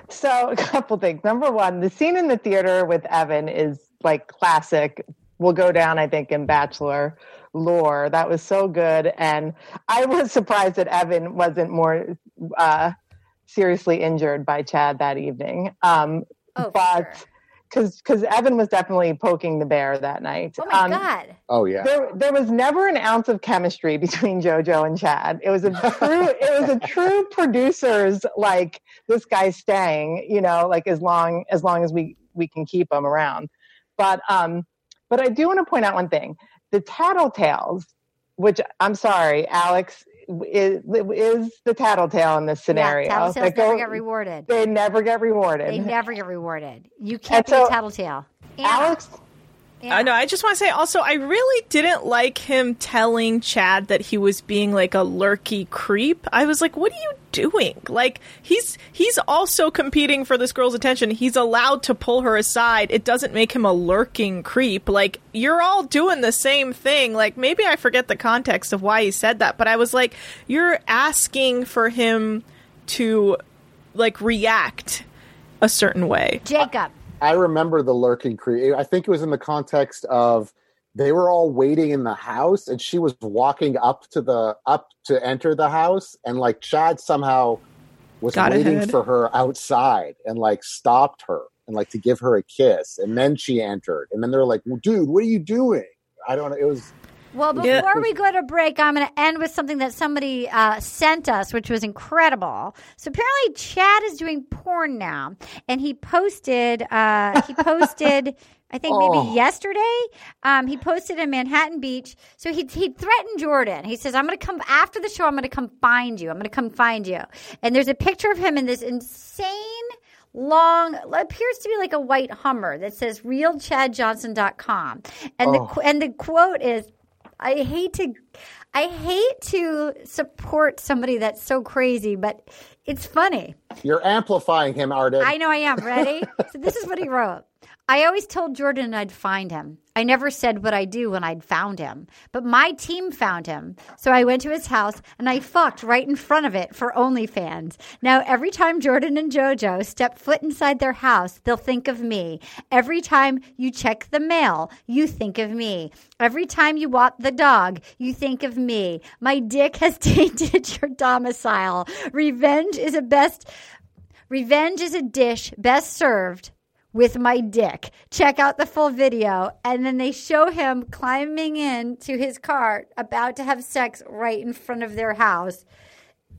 So a couple things. Number one, the scene in the theater with Evan is like classic. Will go down, I think, in Bachelor lore. That was so good, and I was <laughs> surprised that Evan wasn't more uh, seriously injured by Chad that evening. Um, Oh, for but sure. because because Evan was definitely poking the bear that night. Oh, my Um, God. oh yeah, there, there was never an ounce of chemistry <laughs> between JoJo and Chad. It was a true, <laughs> it was a true producers like this guy's staying, you know, like as long as long as we we can keep him around. But um, but I do want to point out one thing: the Tattletales, which I'm sorry, Alex is is the Tattletale in this scenario. Yeah, tattletales never get rewarded. They never get rewarded. They never get rewarded. You can't And be a tattletale. Anna, Alex, Anna. I know. I just want to say also, I really didn't like him telling Chad that he was being like a lurky creep. I was like, what are you doing? Like he's he's also competing for this girl's attention. He's allowed to pull her aside. It doesn't make him a lurking creep. Like you're all doing the same thing. Like maybe I forget the context of why he said that, but I was like, you're asking for him to like react a certain way. Jacob. I remember the lurking creep. I think it was in the context of they were all waiting in the house, and she was walking up to the up to enter the house, and like Chad somehow was Got waiting ahead. for her outside and like stopped her and like to give her a kiss, and then she entered, and then they're like, well, "Dude, what are you doing?" I don't know. It was Well, before Yeah. we go to break, I'm going to end with something that somebody uh, sent us, which was incredible. So apparently, Chad is doing porn now, and he posted. Uh, he posted. I think maybe <laughs> Oh. yesterday, um, he posted in Manhattan Beach. So he he threatened Jordan. He says, "I'm going to come after the show. I'm going to come find you. I'm going to come find you." And there's a picture of him in this insane long appears to be like a white hummer that says realchadjohnson.com and the Oh. qu- and the quote is i hate to i hate to support somebody that's so crazy but it's funny. You're amplifying him, Arden. i know i am. Ready? <laughs> So this is what he wrote. I always told jordan i'd find him i never said what i do when i'd found him but my team found him. So i went to his house and i fucked right in front of it for onlyfans. Now every time jordan and jojo step foot inside their house they'll think of me. Every time you check the mail you think of me. Every time you walk the dog you think of me. My dick has <laughs> tainted your domicile. Revenge is a best Revenge is a dish best served with my dick. Check out the full video. And then they show him climbing into his car, about to have sex right in front of their house.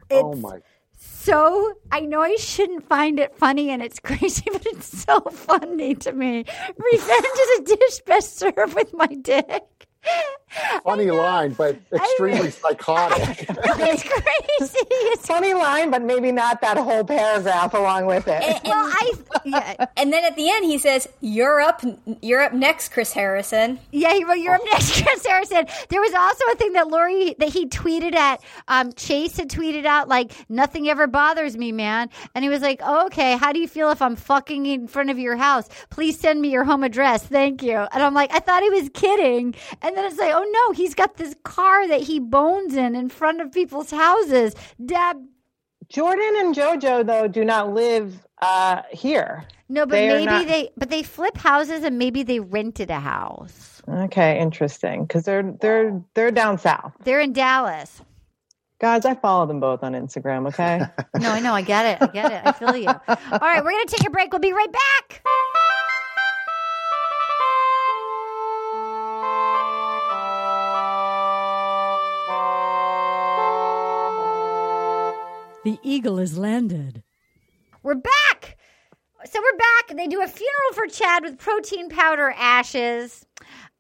Oh it's oh my! so, I know I shouldn't find it funny and it's <laughs> crazy, but it's so funny to me. Revenge is a dish best served with my dick. <laughs> <laughs> Funny line, but extremely <laughs> psychotic. <laughs> It's crazy. It's funny line, but maybe not that whole paragraph along with it. well, I yeah, And then at the end, he says, "You're up. You're up next, Chris Harrison." Yeah, he wrote, "You're up next, Chris Harrison." There was also a thing that Lori that he tweeted at um, Chase had tweeted out like, "Nothing ever bothers me, man," and he was like, oh, "Okay, how do you feel if I'm fucking in front of your house? Please send me your home address, thank you." And I'm like, I thought he was kidding, and then it's like, oh no, he's got this car that he bones in in front of people's houses. Deb, Jordan and JoJo though do not live uh, here. no, but They maybe not- they, but they flip houses and maybe they rented a house. Okay, interesting. Because they're they're they're down south. They're in Dallas. Guys, I follow them both on Instagram. Okay. <laughs> No, I know. I get it. I get it. I feel you. <laughs> All right, we're going to take a break. We'll be right back. The eagle has landed. We're back. So we're back. They do a funeral for Chad with protein powder ashes.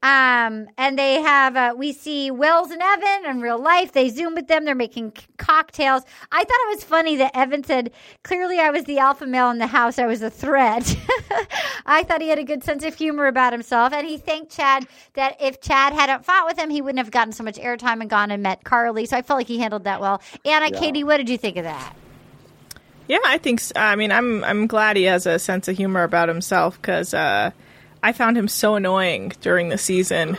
Um, and they have, uh, we see Wells and Evan in real life. They zoom with them. They're making c- cocktails. I thought it was funny that Evan said, clearly I was the alpha male in the house. I was a threat. <laughs> I thought he had a good sense of humor about himself. And he thanked Chad that if Chad hadn't fought with him, he wouldn't have gotten so much airtime and gone and met Carly. So I felt like he handled that well. Anna, Katie, what did you think of that? Yeah, I think. So. I mean, I'm I'm glad he has a sense of humor about himself because uh, I found him so annoying during the season.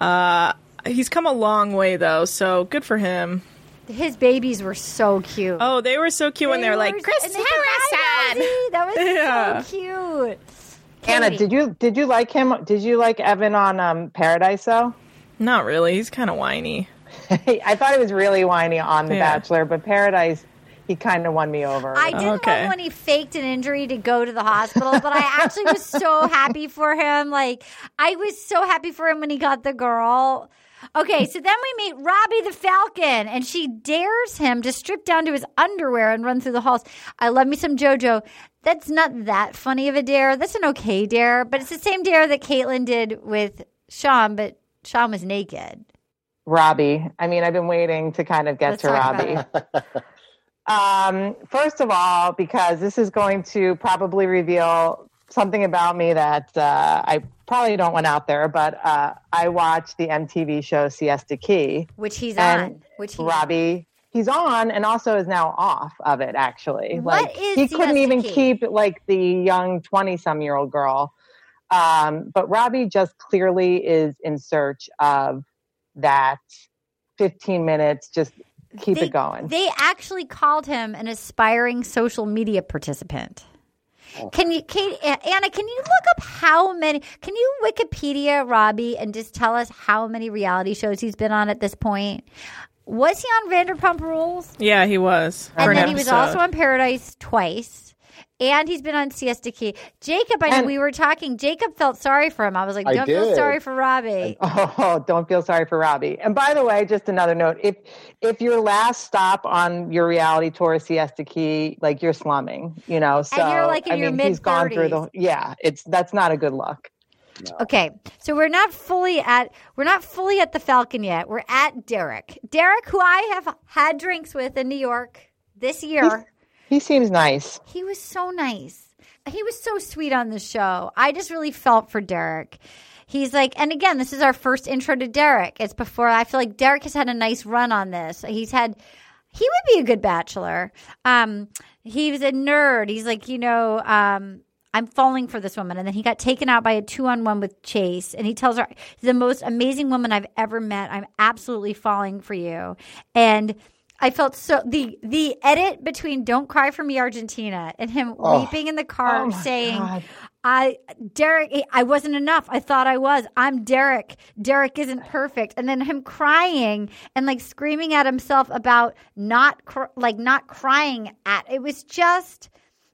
Uh, he's come a long way though, so good for him. His babies were so cute. Oh, they were so cute when they were like were- Chris and they said, Harrison. That was <laughs> Yeah. so cute. Anna, Katie. did you did you like him? Did you like Evan on um, Paradise though? Not really. He's kind of whiny. <laughs> I thought he was really whiny on The Yeah. Bachelor, but Paradise, he kind of won me over. I didn't Okay. love when he faked an injury to go to the hospital, but I actually was so <laughs> happy for him. Like, I was so happy for him when he got the girl. Okay, so then we meet Robbie the Falcon, and she dares him to strip down to his underwear and run through the halls. I love me some JoJo. That's not that funny of a dare. That's an okay dare, but it's the same dare that Kaitlyn did with Shawn, but Shawn was naked. Robbie. I mean, I've been waiting to kind of get Let's to Robbie. <laughs> Um, first of all, because this is going to probably reveal something about me that uh, I probably don't want out there, but uh, I watched the MTV show Siesta Key. Which he's And on. Which he Robbie, he's on and also is now off of it, actually. What like, is he couldn't even Key? keep like the young 20 some year old girl. Um, but Robbie just clearly is in search of that 15 minutes, just keep they, it going. They actually called him an aspiring social media participant. Oh. Can you, Kate, Anna? Can you look up how many? Can you Wikipedia Robbie and just tell us how many reality shows he's been on at this point? Was he on Vanderpump Rules? Yeah, he was. for And an then he was also on Paradise twice. And he's been on Siesta Key. Jacob, I know And- we were talking. Jacob felt sorry for him. I was like, don't feel sorry for Robbie. <laughs> Oh, don't feel sorry for Robbie. And by the way, just another note: if if your last stop on your reality tour is Siesta Key, like you're slumming, you know. So you're, like, in I your mean, he's gone through the yeah. It's that's not a good look. Okay, so we're not fully at we're not fully at the Falcon yet. We're at Derek. Derek, who I have had drinks with in New York this year. He seems nice. He was so nice. He was so sweet on the show. I just really felt for Derek. He's like, and again, this is our first intro to Derek. It's before I feel like Derek has had a nice run on this. He's had, he would be a good bachelor. Um, he was a nerd. He's like, you know, um, I'm falling for this woman. And then he got taken out by a two on one with Chase. And he tells her, the most amazing woman I've ever met. I'm absolutely falling for you. And I felt so the the edit between "Don't Cry for Me, Argentina" and him oh. weeping in the car, Oh saying, God. "I Derek, I wasn't enough. I thought I was. I'm Derek. Derek isn't perfect." And then him crying and like screaming at himself about not cr- like not crying at. It was just,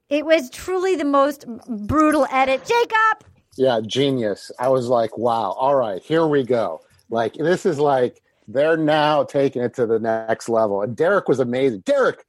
it was truly the most brutal edit. Jacob, Yeah, genius. I was like, wow, all right, here we go. Like, this is like, they're now taking it to the next level. And Derek was amazing. Derek,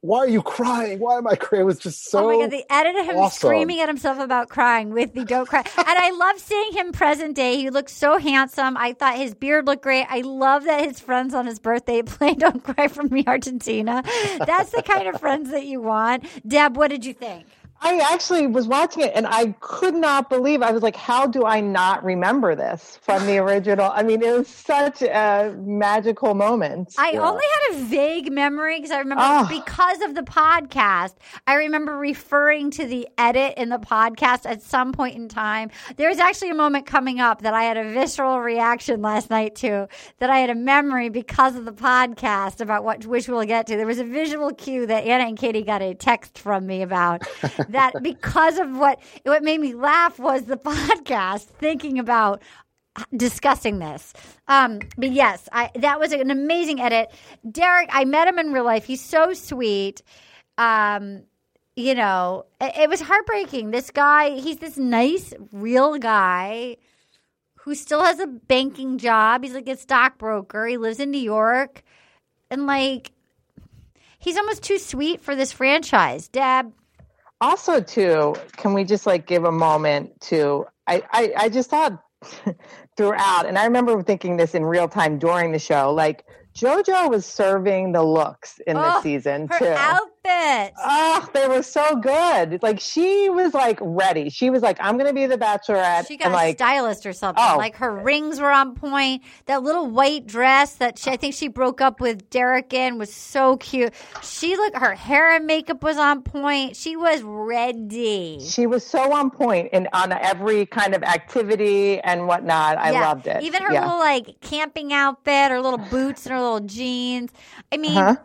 why are you crying? Why am I crying? It was just so. oh my god, the edit of him awesome. screaming at himself about crying with the "Don't Cry," and I love seeing him present day. He looks so handsome. I thought his beard looked great. I love that his friends on his birthday <laughs> play "Don't Cry for Me, Argentina." That's the kind of friends that you want. Deb, what did you think? I actually was watching it and I could not believe I was like, how do I not remember this from the original? I mean, it was such a magical moment. I Yeah. only had a vague memory because I remember Ah. because of the podcast. I remember referring to the edit in the podcast at some point in time. There's actually a moment coming up that I had a visceral reaction last night to that I had a memory because of the podcast about what which we'll get to. There was a visual cue that Anna and Katie got a text from me about <laughs> that because of what what made me laugh was the <laughs> podcast thinking about discussing this. Um, but yes, I, that was an amazing edit. Derek, I met him in real life. He's so sweet. Um, you know, it, it was heartbreaking. This guy, he's this nice, real guy who still has a banking job. He's like a stockbroker. He lives in New York. And like, he's almost too sweet for this franchise. Deb, also too can we just like give a moment to i i, I just thought <laughs> throughout and i remember thinking this in real time during the show like jojo was serving the looks in Oh, this season her too Oh, they were so good. Like she was like ready. She was like, I'm gonna be the bachelorette. She got and a like stylist or something. Oh. Like her rings were on point. That little white dress that she, I think she broke up with Derek in was so cute. She looked, her hair and makeup was on point. She was ready. she was so on point in on every kind of activity and whatnot. I Yeah. loved it. Even her yeah. little like camping outfit, her little boots and her little jeans. I mean, Uh-huh.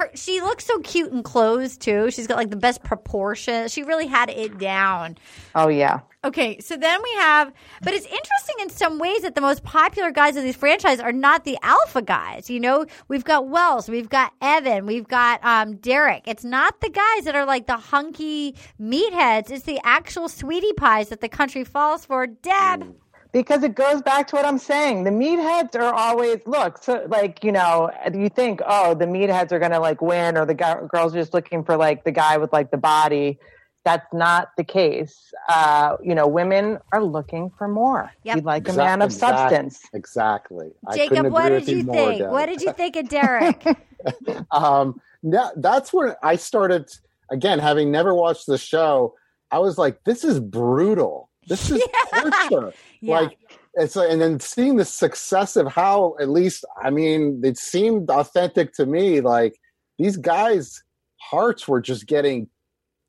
Her she looks so cute in clothes too. She's got like the best proportions. She really had it down. Oh yeah. Okay, so then we have, but it's interesting in some ways that the most popular guys of these franchises are not the alpha guys. You know, we've got Wells, we've got Evan, we've got um, Derek. It's not the guys that are like the hunky meatheads. It's the actual sweetie pies that the country falls for. Deb, because it goes back to what I'm saying. The meatheads are always look so like you know you think oh the meatheads are gonna like win or the guy, girls are just looking for like the guy with like the body. That's not the case. Uh, you know, women are looking for more. Yep. You like a man of substance. Exactly. I couldn't Jacob, agree what with did you more, think? Deb. What did you think of Derek? <laughs> um yeah, that's where i started again having never watched the show i was like this is brutal this <laughs> is torture. Yeah. like it's like, and then seeing the success of how at least i mean it seemed authentic to me like these guys hearts were just getting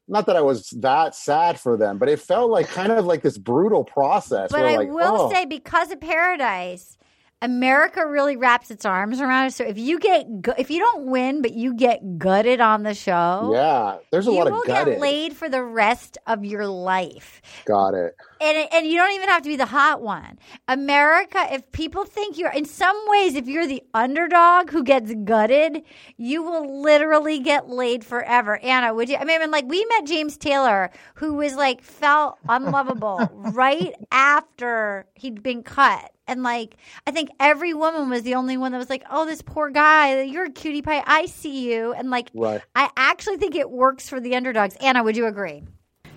not that i was that sad for them but it felt like kind of like this brutal process But I like, will oh, say, because of Paradise, America really wraps its arms around it. So if you get, gu- if you don't win, but you get gutted on the show, yeah there's a you lot will of gutted get laid for the rest of your life. got it And, and you don't even have to be the hot one. America, if people think you're, in some ways, if you're the underdog who gets gutted, you will literally get laid forever. Anna, would you? I mean, like, we met James Taylor, who was like, felt unlovable <laughs> right after he'd been cut. And like, I think every woman was the only one that was like, oh, this poor guy, you're a cutie pie. I see you. And like, Right. I actually think it works for the underdogs. Anna, would you agree?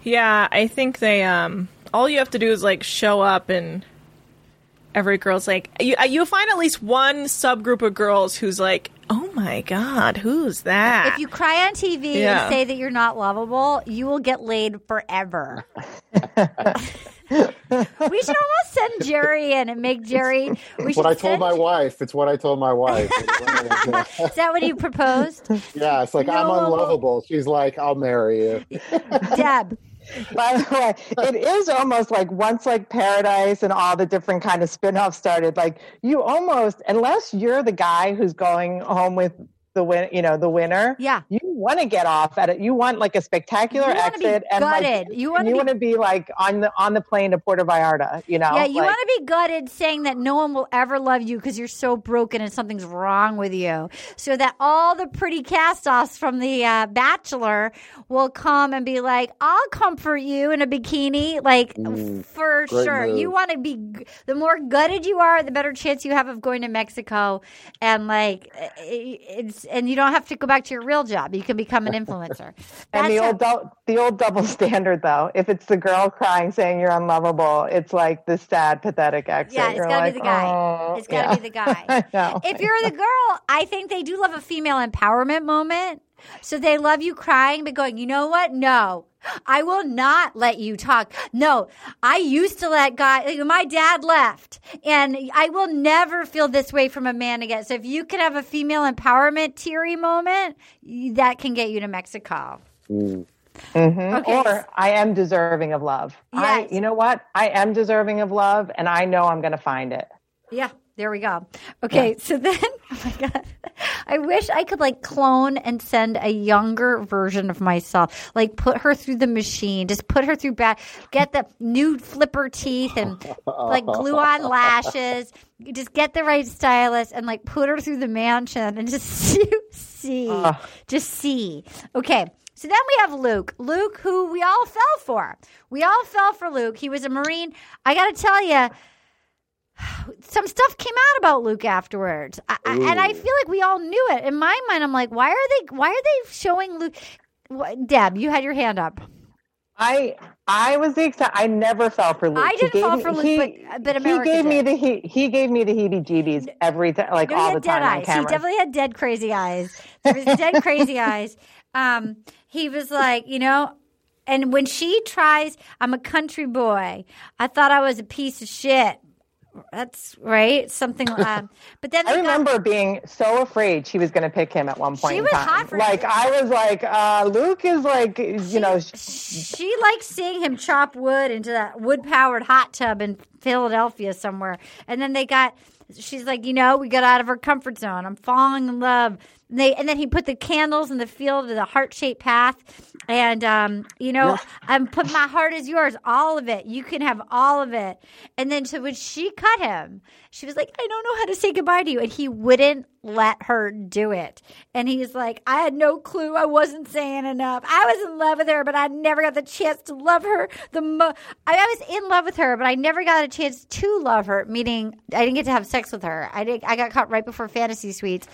Yeah, I think they um all you have to do is like show up and every girl's like you uh, you'll find at least one subgroup of girls who's like, "Oh my god, who's that?" If you cry on TV Yeah. and say that you're not lovable, you will get laid forever. <laughs> we should almost send Jerry in and make Jerry. We It's should what I told my wife. It's what I told my wife. <laughs> Is that what you proposed, yeah, it's like I'm No. unlovable. She's like, I'll marry you. Deb? By the way, it is almost like once like Paradise and all the different kind of spin-offs started, like you almost unless you're the guy who's going home with the win, you know, the winner. Yeah. You want to get off at it. You want like a spectacular You wanna be exit and gutted. like You wanna be- to be like on the on the plane to Puerto Vallarta, you know. Yeah, you like, want to be gutted saying that no one will ever love you because you're so broken and something's wrong with you. So that all the pretty cast offs from The uh, Bachelor will come and be like, I'll comfort you in a bikini. Like, for sure. move. You want to be, the more gutted you are, the better chance you have of going to Mexico. And like, i- and you don't have to go back to your real job. You can become an influencer. <laughs> And the old the old double standard though, if it's the girl crying saying you're unlovable, it's like the sad, pathetic exit. Yeah, it's You're gotta like, be the guy. "Oh," It's gotta yeah. be the guy. <laughs> Know. if you're the girl, I think they do love a female empowerment moment. So they love you crying, but going, you know what? No, I will not let you talk. No, I used to let guy. My dad left, and I will never feel this way from a man again. So if you can have a female empowerment teary moment, that can get you to Mexico. Mhm. Okay. Or I am deserving of love. I, Yes. you know what? I am deserving of love, and I know I'm going to find it. Yeah, there we go. Okay, <laughs> so then, oh my god, I wish I could like clone and send a younger version of myself. Like put her through the machine, just put her through back, get the new flipper teeth and <laughs> like glue on lashes. Just get the right stylist and like put her through the mansion and just <laughs> see, see, ah. just see. Okay. So then we have Luke. Luke, who we all fell for. We all fell for Luke. He was a Marine. I got to tell you, some stuff came out about Luke afterwards, I, I- and I feel like we all knew it. In my mind, I'm like, why are they? Why are they showing Luke? Deb, you had your hand up. I I was the extent. I never fell for Luke. I didn't fall me- for Luke, he, but- but he America gave me the he he gave me the heebie-jeebies every time, like No, he all the time on eyes. He definitely had dead crazy eyes. There was dead crazy <laughs> eyes. Um, he was like, you know, and when she tries, I'm a country boy. I thought I was a piece of shit. That's right. Something. <laughs> Um, but then I they got- remember being so afraid she was going to pick him at one point She in was time. hot for- like I was like, uh, Luke is like, you know, she likes seeing him chop wood into that wood powered hot tub in Philadelphia somewhere. And then they got, she's like, you know, we got out of our comfort zone. I'm falling in love. And, they, and then he put the candles in the field of the heart shaped path. And, um, you know, I'm put my heart is yours, all of it. You can have all of it. And then so when she cut him, she was like, I don't know how to say goodbye to you. And he wouldn't let her do it. And he's like, I had no clue. I wasn't saying enough. I was in love with her, but I never got the chance to love her. The mo- I, I was in love with her, but I never got a chance to love her. Meaning, I didn't get to have sex with her. I did, I got caught right before fantasy suites.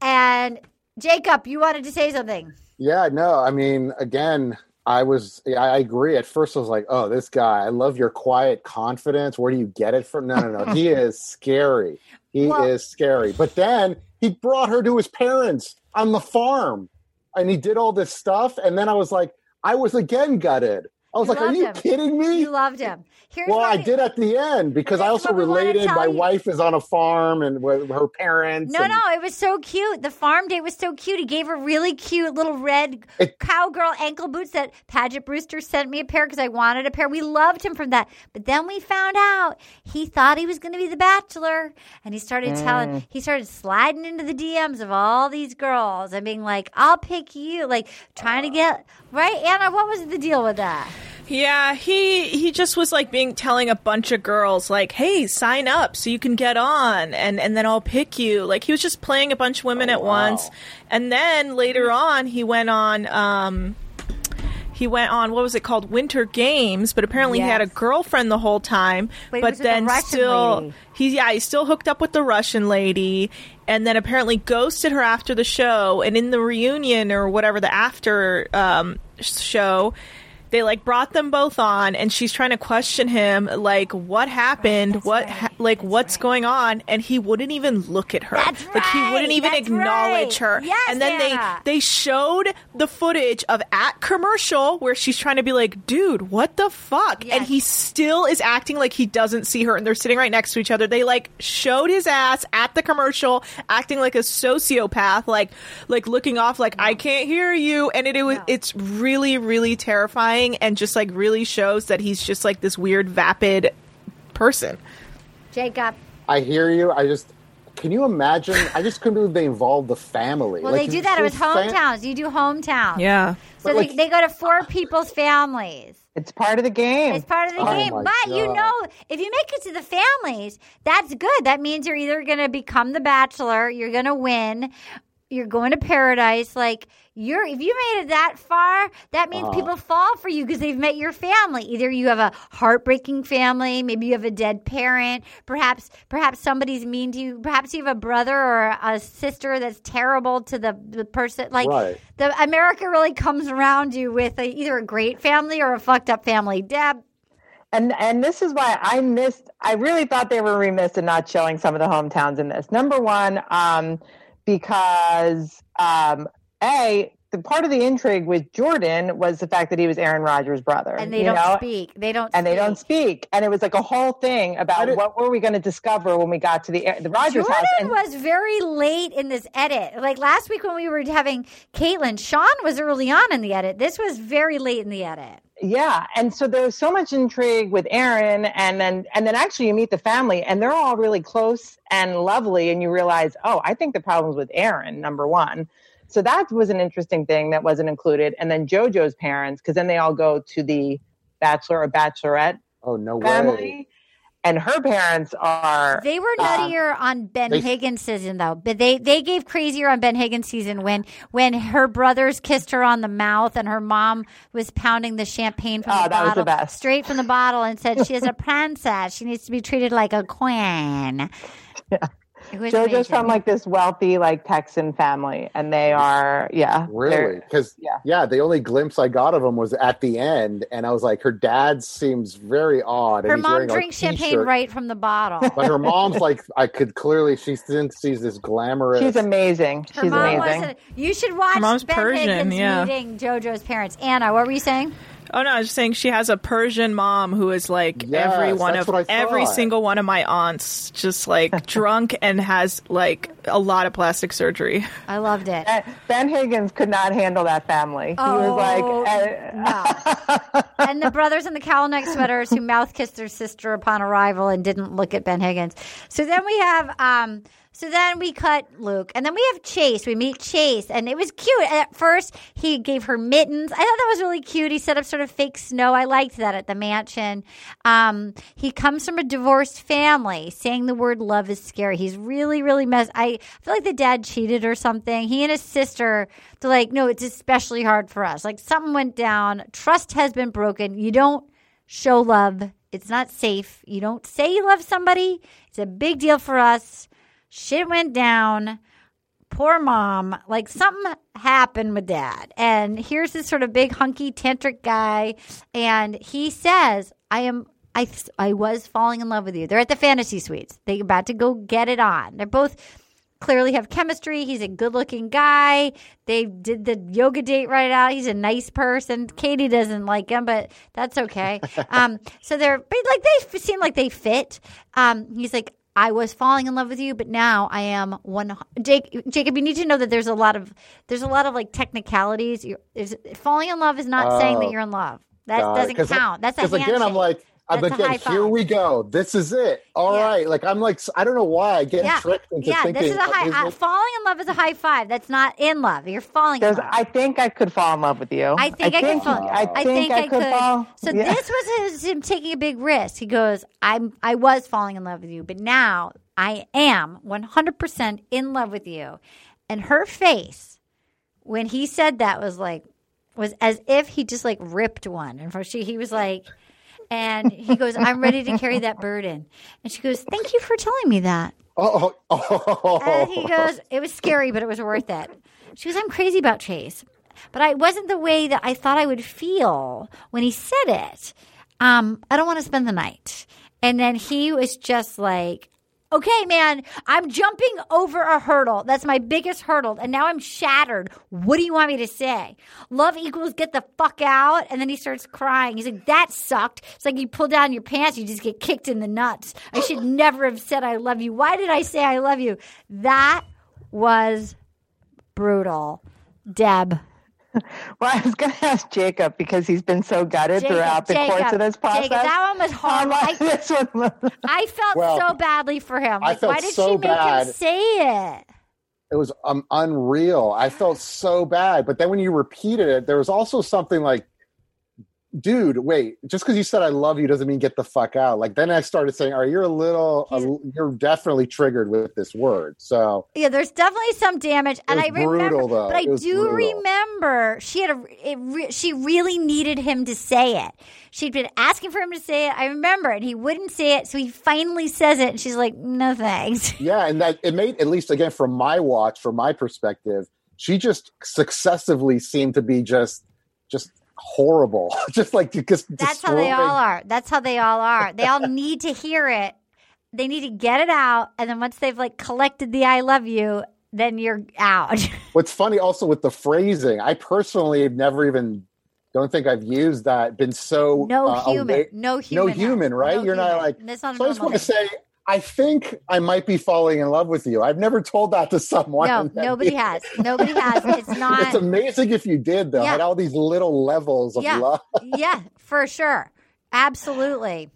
And Jacob, you wanted to say something. Yeah, no, I mean, again, I was, I agree. At first, I was like, oh, this guy, I love your quiet confidence. Where do you get it from? No, no, no. he is scary. He Well- is scary. But then he brought her to his parents on the farm and he did all this stuff. And then I was like, I was again gutted. I was You like, are you him. kidding me? You loved him. Here's well, I did at the end because I also what we wanna related. My you. wife is on a farm and with her parents. No, and- no, it was so cute. The farm day was so cute. He gave her really cute little red It- cowgirl ankle boots that Paget Brewster sent me a pair because I wanted a pair. We loved him from that. But then we found out he thought he was going to be the bachelor, and he started Mm. telling, he started sliding into the DMs of all these girls and being like, "I'll pick you," like trying to get right. Anna, what was the deal with that? Yeah, he he just was like being telling a bunch of girls like, "Hey, sign up so you can get on and and then I'll pick you." Like he was just playing a bunch of women Oh, at wow. once. And then later on he went on um he went on what was it called Winter Games, but apparently he had a girlfriend the whole time. But but with the then still lady. he yeah, he still hooked up with the Russian lady and then apparently ghosted her after the show and in the reunion or whatever the after um show they like brought them both on and she's trying to question him like what happened? What ha- like what's going on? And he wouldn't even look at her. That's like he wouldn't even That's acknowledge right. her. Yes, and then Anna. they they showed the footage of at commercial where she's trying to be like dude what the fuck? Yes. and he still is acting like he doesn't see her and they're sitting right next to each other. They like showed his ass at the commercial acting like a sociopath like like looking off like i can't hear you. And it, it was No. it's really really terrifying and just like really shows that he's just like this weird vapid person Jacob. I hear you. I just, can you imagine? I just couldn't believe they involved the family. Well, Like, they do that. It was his fam- hometowns. You do hometowns. yeah So But, they, like- they go to four people's families. it's part of the game. It's part of the Oh game. my But you know, if you make it to the families, that's good. That means you're either going to become the bachelor, you're going to win, you're going to paradise. Like you're, if you made it that far, that means Uh-huh. people fall for you because they've met your family. Either you have a heartbreaking family, maybe you have a dead parent, perhaps, perhaps somebody's mean to you, perhaps you have a brother or a sister that's terrible to the, the person. Like Right. the America really comes around you with a, either a great family or a fucked up family. Deb, And and this is why I missed. I really thought they were remiss in not showing some of the hometowns in this. Number one, um, because um, a the part of the intrigue with Jordan was the fact that he was Aaron Rodgers' brother, and they you don't know? speak. They don't. and they don't speak. And it was like a whole thing about did- what were we going to discover when we got to the the Rodgers Jordan house. And was very late in this edit. Like last week when we were having Kaitlyn, Shawn was early on in the edit. This was very late in the edit. yeah, and so there was so much intrigue with Aaron, and then and then actually you meet the family, and they're all really close and lovely, and you realize, oh, I think the problem's with Aaron. Number one. So that was an interesting thing that wasn't included. And then JoJo's parents, because then they all go to the bachelor or bachelorette Oh, no way. family. and her parents are They were nuttier um, on Ben they- Higgins season though, but they they gave crazier on Ben Higgins season when when her brothers kissed her on the mouth and her mom was pounding the champagne from Oh, the that was bottle the best. straight from the bottle and said she is a <laughs> princess. She needs to be treated like a queen. It was JoJo's amazing. from like this wealthy like Texan family, and they are yeah Really? Because yeah. yeah. the only glimpse I got of him was at the end, and I was like, her dad seems very odd. and her he's mom wearing, like, drinks champagne right from the bottle. But her mom's <laughs> like, I could clearly she thinks she's this glamorous. She's amazing. Her She's mom amazing. wasn't. You should watch her mom's Ben Persian, Higgins yeah. meeting JoJo's parents. Anna, what were you saying? Oh no, I was just saying she has a Persian mom who is like Yes, every one of every single one of my aunts, just like <laughs> drunk and has like a lot of plastic surgery. I loved it. Ben Higgins could not handle that family. He Oh, was like, uh, no. <laughs> and the brothers in the cowl neck sweaters who mouth kissed their sister upon arrival and didn't look at Ben Higgins. So then we have, um, so then we cut Luke, and then we have Chase. We meet Chase, and it was cute. At first, he gave her mittens. I thought that was really cute. He set up sort of fake snow. I liked that at the mansion. Um, he comes from a divorced family. Saying the word love is scary. He's really, really messed. I feel like the dad cheated or something. He and his sister, they're like, no, it's especially hard for us. Like something went down. Trust has been broken. You don't show love. It's not safe. You don't say you love somebody. It's a big deal for us. Shit went down. Poor mom. Like something happened with dad. And here's this sort of big hunky tantric guy. And he says, I am I I was falling in love with you. They're at the fantasy suites. They're about to go get it on. They're both clearly have chemistry. He's a good looking guy. They did the yoga date right out. He's a nice person. Katie doesn't like him, but that's okay. <laughs> um, so they're but like they seem like they fit. Um, he's like, I was falling in love with you, but now I am one. Jake, Jacob, you need to know that there's a lot of there's a lot of like technicalities. You're, is, falling in love is not saying that Oh. you're in love. That doesn't count. That's a Because again, I'm like, That's a again, here we go. This is it. All right. Yeah. Like I'm like, I don't know why I get yeah, tricked into yeah. thinking. Yeah, this is a high. Uh, it- falling in love is a high five. That's not in love. You're falling in love. I think I could fall in love with you. I think I, could fall. I I think I could fall. So yeah. this was his, him taking a big risk. He goes, "I'm I was falling in love with you, but now I am 100% in love with you." And her face when he said that was like was as if he just like ripped one. And for she he was like and he goes, "I'm ready to carry that burden." And she goes, "Thank you for telling me that." Oh, oh, oh. And he goes, it was scary, but it was worth it. She goes, I'm crazy about Chase. But I wasn't the way that I thought I would feel when he said it. Um, I don't want to spend the night. And then he was just like, okay, man, I'm jumping over a hurdle. That's my biggest hurdle. And now I'm shattered. What do you want me to say? Love equals get the fuck out. And then he starts crying. He's like, that sucked. It's like you pull down your pants, you just get kicked in the nuts. I should <laughs> never have said I love you. Why did I say I love you? That was brutal. Deb. <laughs> Well, I was going to ask Jacob because he's been so gutted Jacob, throughout the course of this process. Jacob, that one was How hard. much I- this one was- <laughs> I felt Well, so badly for him. I felt why did so she make bad. him say it? it was um, unreal. I felt so bad. But then when you repeated it, there was also something like, dude, wait, just because you said I love you doesn't mean get the fuck out. Like then I started saying, all right, you're a little, a, you're definitely triggered with this word. So Yeah, there's definitely some damage, and I remember, brutal, though. but I do brutal. remember she had a. It re, she really needed him to say it. She'd been asking for him to say it. I remember, and he wouldn't say it, so he finally says it, and she's like, "No thanks." <laughs> yeah, and that it made at least again from my watch, from my perspective, she just successively seemed to be just, just horrible, <laughs> just like just That's how they all are. That's how they all are. They all need to hear it. They need to get it out, and then once they've like collected the "I love you," then you're out. <laughs> What's funny also with the phrasing, I personally have never even don't think I've used that. Been so no uh, human, no human, no human, right? No You're not human. like. Not a So I just want to say, I think I might be falling in love with you. I've never told that to someone. No, <laughs> nobody we- has. Nobody has. It's <laughs> not. It's amazing if you did though. Yeah. Had all these little levels of Yeah. love. <laughs> yeah, for sure. Absolutely.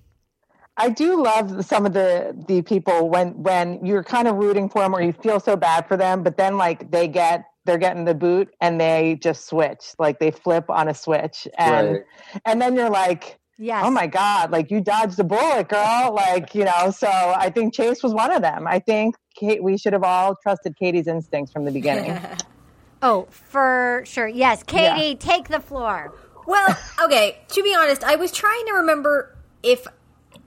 I do love some of the the people when when you're kind of rooting for them or you feel so bad for them, but then like they get they're getting the boot and they just switch, like they flip on a switch, and Right. and then you're like, Yes. oh my god like you dodged a bullet girl like you know so i think chase was one of them i think kate we should have all trusted katie's instincts from the beginning <laughs> Oh, for sure. Yes, Katie, take the floor. Well, okay, to be honest, I was trying to remember if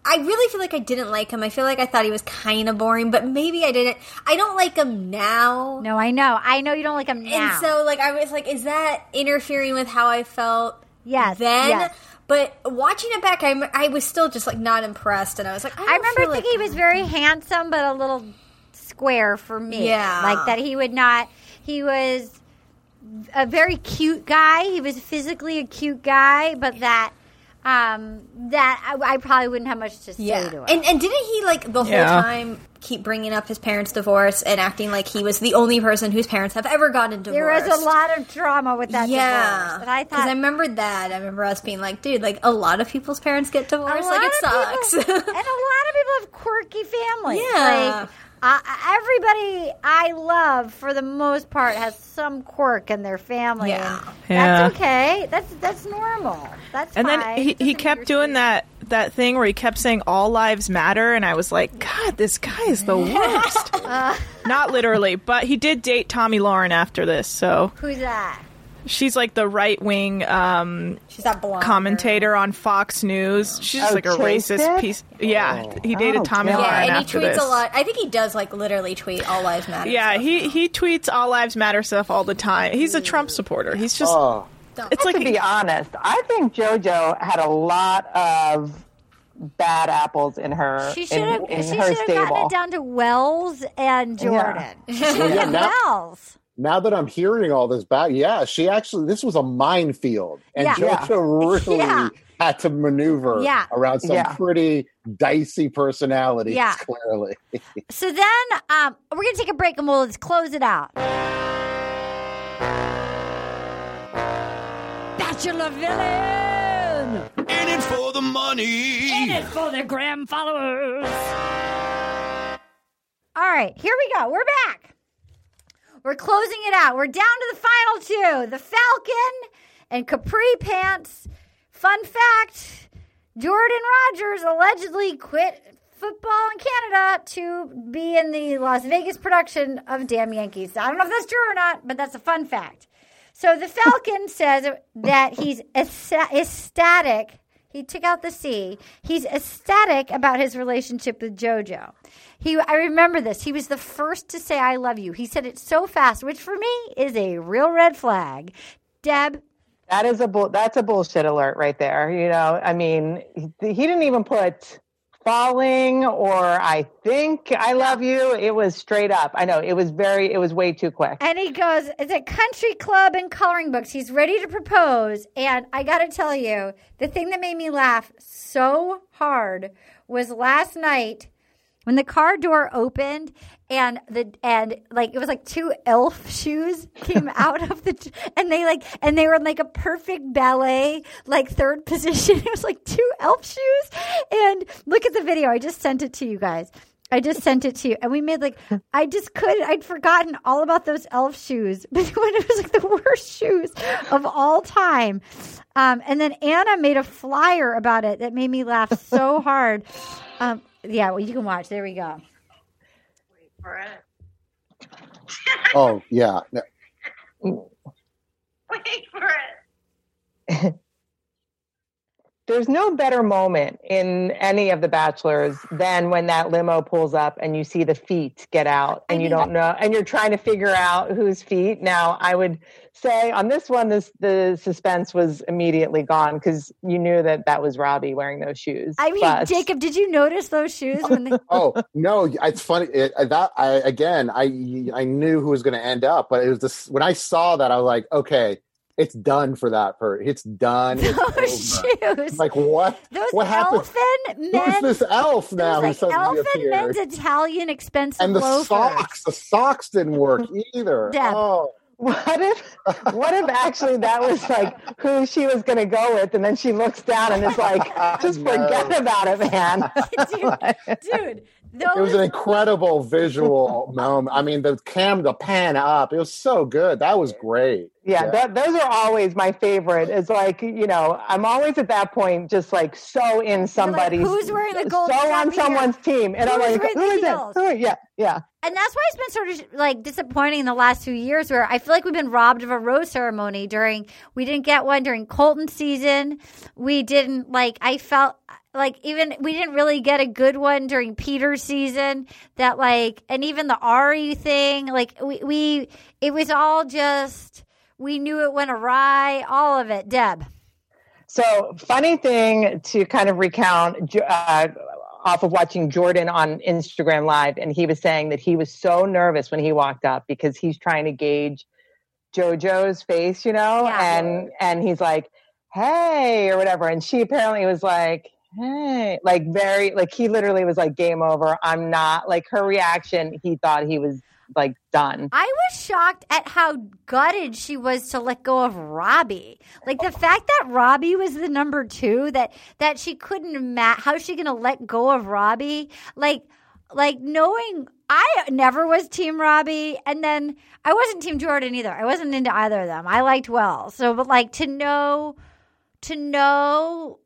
I really feel like I didn't like him. I feel like I thought he was kind of boring, but maybe I didn't. I don't like him now. No, I know. I know you don't like him now. And so, like, I was like, is that interfering with how I felt yes, then? yes. But watching it back, I, I was still just like not impressed, and I was like, I, I remember thinking like, he was very handsome, but a little square for me. Yeah. like that he would not. He was a very cute guy. He was physically a cute guy, but that um that I, I probably wouldn't have much to say Yeah, to him. and and didn't he like the whole Yeah. time keep bringing up his parents' divorce and acting like he was the only person whose parents have ever gotten divorced? there was a lot of drama with that yeah, divorce. But I because thought I remembered that. I remember us being like, "Dude, like a lot of people's parents get divorced. Like it sucks." people- <laughs> and a lot of people have quirky families. Yeah. Like, uh, everybody I love, for the most part, has some quirk in their family. Yeah. and Yeah. That's okay. That's that's normal. That's And fine. then he, he kept doing that that thing where he kept saying all lives matter and I was like, God, this guy is the <laughs> worst. Uh. Not literally, but he did date Tomi Lahren after this, so Who's that? She's like the right wing um, She's that blonde commentator on Fox News. She's just Oh, like a racist did? piece. Yeah, he dated Oh, Tomi God. Lahren Yeah, and he after tweets this. a lot. I think he does like literally tweet all lives matter. Yeah, stuff. he he tweets all lives matter stuff all the time. He's a Trump supporter. He's just Oh, it's like to be honest, I think JoJo had a lot of bad apples in her She should have. in She should have gotten it down to Wells and Jordan. She should yeah, have now- Wells. Now that I'm hearing all this back, yeah, she actually this was a minefield, and Yeah. JoJo really <laughs> Yeah. had to maneuver Yeah. around some Yeah. pretty dicey personalities. Yeah. Clearly, <laughs> So then um, we're gonna take a break and we'll just close it out. Bachelor villain! In it for the money. In it for the gram followers! All right, here we go. We're back. We're closing it out. We're down to the final two the Falcon and Capri Pants. Fun fact Jordan Rogers allegedly quit football in Canada to be in the Las Vegas production of Damn Yankees. I don't know if that's true or not, but that's a fun fact. So the Falcon says that he's ecsta- ecstatic. He took out the C. He's ecstatic about his relationship with JoJo. He, I remember this. He was the first to say "I love you." He said it so fast, which for me is a real red flag. Deb, That is a bull. That's a bullshit alert right there. You know, I mean, he, he didn't even put falling or I think I love you. It was straight up. I know it was very. It was way too quick. And he goes, It's a country club and coloring books. He's ready to propose. And I got to tell you, the thing that made me laugh so hard was last night when the car door opened and the and like it was like two elf <laughs> shoes came out of the and they like and they were in like a perfect ballet like third <laughs> position it was like two elf shoes and look at the video i just sent it to you guys I just sent it to you, and we made like I just couldn't. I'd forgotten all about those elf shoes, <laughs> but when it was like the worst shoes of all time. Um, and then Anna made a flyer about it that made me laugh so hard. Um, yeah, well, you can watch. There we go. Wait for it. oh yeah, Wait for it. <laughs> <laughs> <laughs> There's no better moment in any of the bachelors than when that limo pulls up and you see the feet get out and I you don't know and you're trying to figure out whose feet. Now, I would say on this one this the suspense was immediately gone cuz you knew that that was Robbie wearing those shoes. I mean, But- Jacob, did you notice those shoes when they? <laughs> oh no, it's funny it, uh, that I again I I knew who was going to end up, but it was this when I saw that I was like, okay, it's done for that per. It's done. It's <laughs> oh, Those shoes. Like what? those what happened? elfin Who's this elf now who Those like suddenly elfin appeared? men's Italian expensive And the loafers. socks, the socks didn't work <laughs> either. Deb. Oh, What if what if actually that was like who she was going to go with and then she looks down and is like <laughs> just forget about it, man. dude, dude, those it was an incredible visual <laughs> moment. I mean, the cam, the pan up, it was so good. That was great. Yeah, Yeah. That, those are always my favorite. It's like you know, I'm always at that point just like so in somebody's. who's wearing the gold So strap on here? someone's team, and I'm like, who is who the it? Who- Yeah, yeah. And that's why it's been sort of like disappointing in the last few years where I feel like we've been robbed of a rose ceremony during we didn't get one during Colton season. We didn't like I felt like even we didn't really get a good one during Peter's season that like and even the Ari thing like we, we it was all just we knew it went awry all of it Deb So, funny thing to kind of recount uh, off of watching Jordan on Instagram Live, and he was saying that he was so nervous when he walked up because he's trying to gauge JoJo's face, you know, Yeah. and and he's like, "Hey," or whatever, and she apparently was like. Hey, like very, like he literally was like, game over. I'm not like her reaction. He thought he was like done. I was shocked at how gutted she was to let go of Robbie. Like the fact that Robbie was the number two, that that she couldn't imagine how's she going to let go of Robbie? Like, like knowing I never was Team Robbie, and then I wasn't Team Jordan either. I wasn't into either of them. I liked well. so but like to know, to know.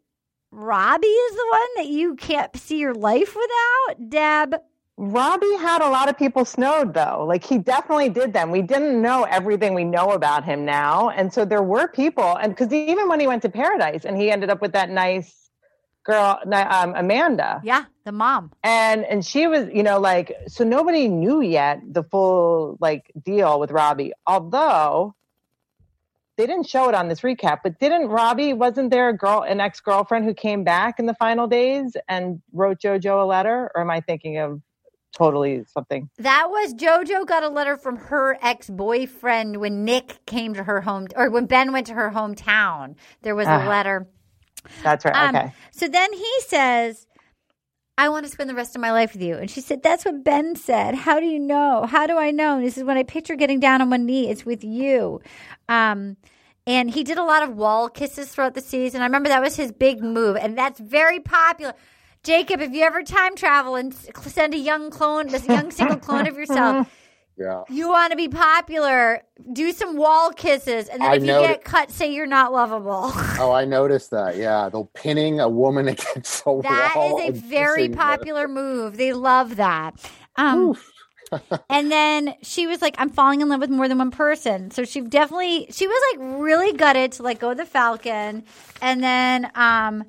Robbie is the one that you can't see your life without, Deb. Robbie had a lot of people snowed though. Like he definitely did them. We didn't know everything we know about him now. And so there were people and because even when he went to paradise and he ended up with that nice girl um, Amanda. Yeah, the mom. And and she was, you know, like so nobody knew yet the full like deal with Robbie. Although they didn't show it on this recap, but didn't Robbie wasn't there a girl an ex-girlfriend who came back in the final days and wrote JoJo a letter or am I thinking of totally something? That was JoJo got a letter from her ex boyfriend when Nick came to her home, or when Ben went to her hometown. There was a Ah. letter. That's right. Um, okay. So then he says, I want to spend the rest of my life with you. And she said, That's what Ben said. How do you know? How do I know? And this is when I picture getting down on one knee. It's with you. Um, and he did a lot of wall kisses throughout the season. I remember that was his big move, and that's very popular. Jacob, if you ever time travel and send a young clone, this young single clone of yourself, <laughs> Yeah. you want to be popular, do some wall kisses, and then I if you get cut, say you're not lovable. <laughs> Oh, I noticed that. Yeah, they're pinning a woman <laughs> against a That wall. is a very kissing her. popular move. They love that. Um, <laughs> and then she was like, "I'm falling in love with more than one person." So she definitely she was like really gutted to let go of the Falcon, and then um,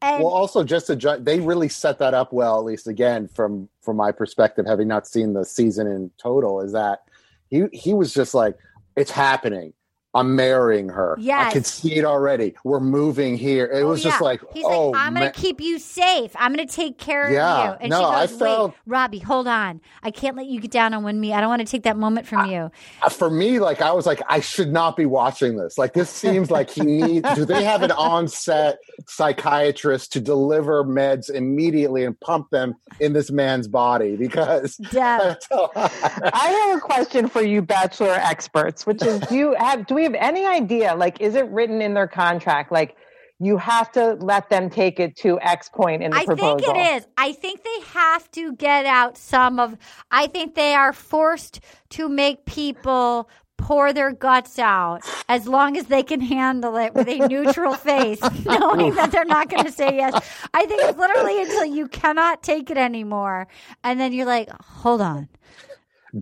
and Well, also just to ju- they really set that up well, at least again from from my perspective, having not seen the season in total, is that he he was just like, it's happening. I'm marrying her. Yes. I Yes. can see it already. We're moving here. It Oh, was just like, he's oh, like, I'm gonna keep you safe. I'm gonna take care Yeah. of you. And No, she I goes, felt- Wait, Robbie, hold on. I can't let you get down on one knee. I don't want to take that moment from you. Uh, for me, like I was like, I should not be watching this. Like this seems like he needs. do they have an <laughs> on-set psychiatrist to deliver meds immediately and pump them in this man's body? Because <laughs> Deb. that's all I- I have a question for you, bachelor experts, which is: Do you have? Do we have any idea? Like, is it written in their contract? Like, you have to let them take it to X point in the I proposal. think it is. I think they have to get out some of. I think they are forced to make people pour their guts out as long as they can handle it with a <laughs> neutral face, knowing that they're not going to say yes. I think it's literally until you cannot take it anymore, and then you're like, hold on.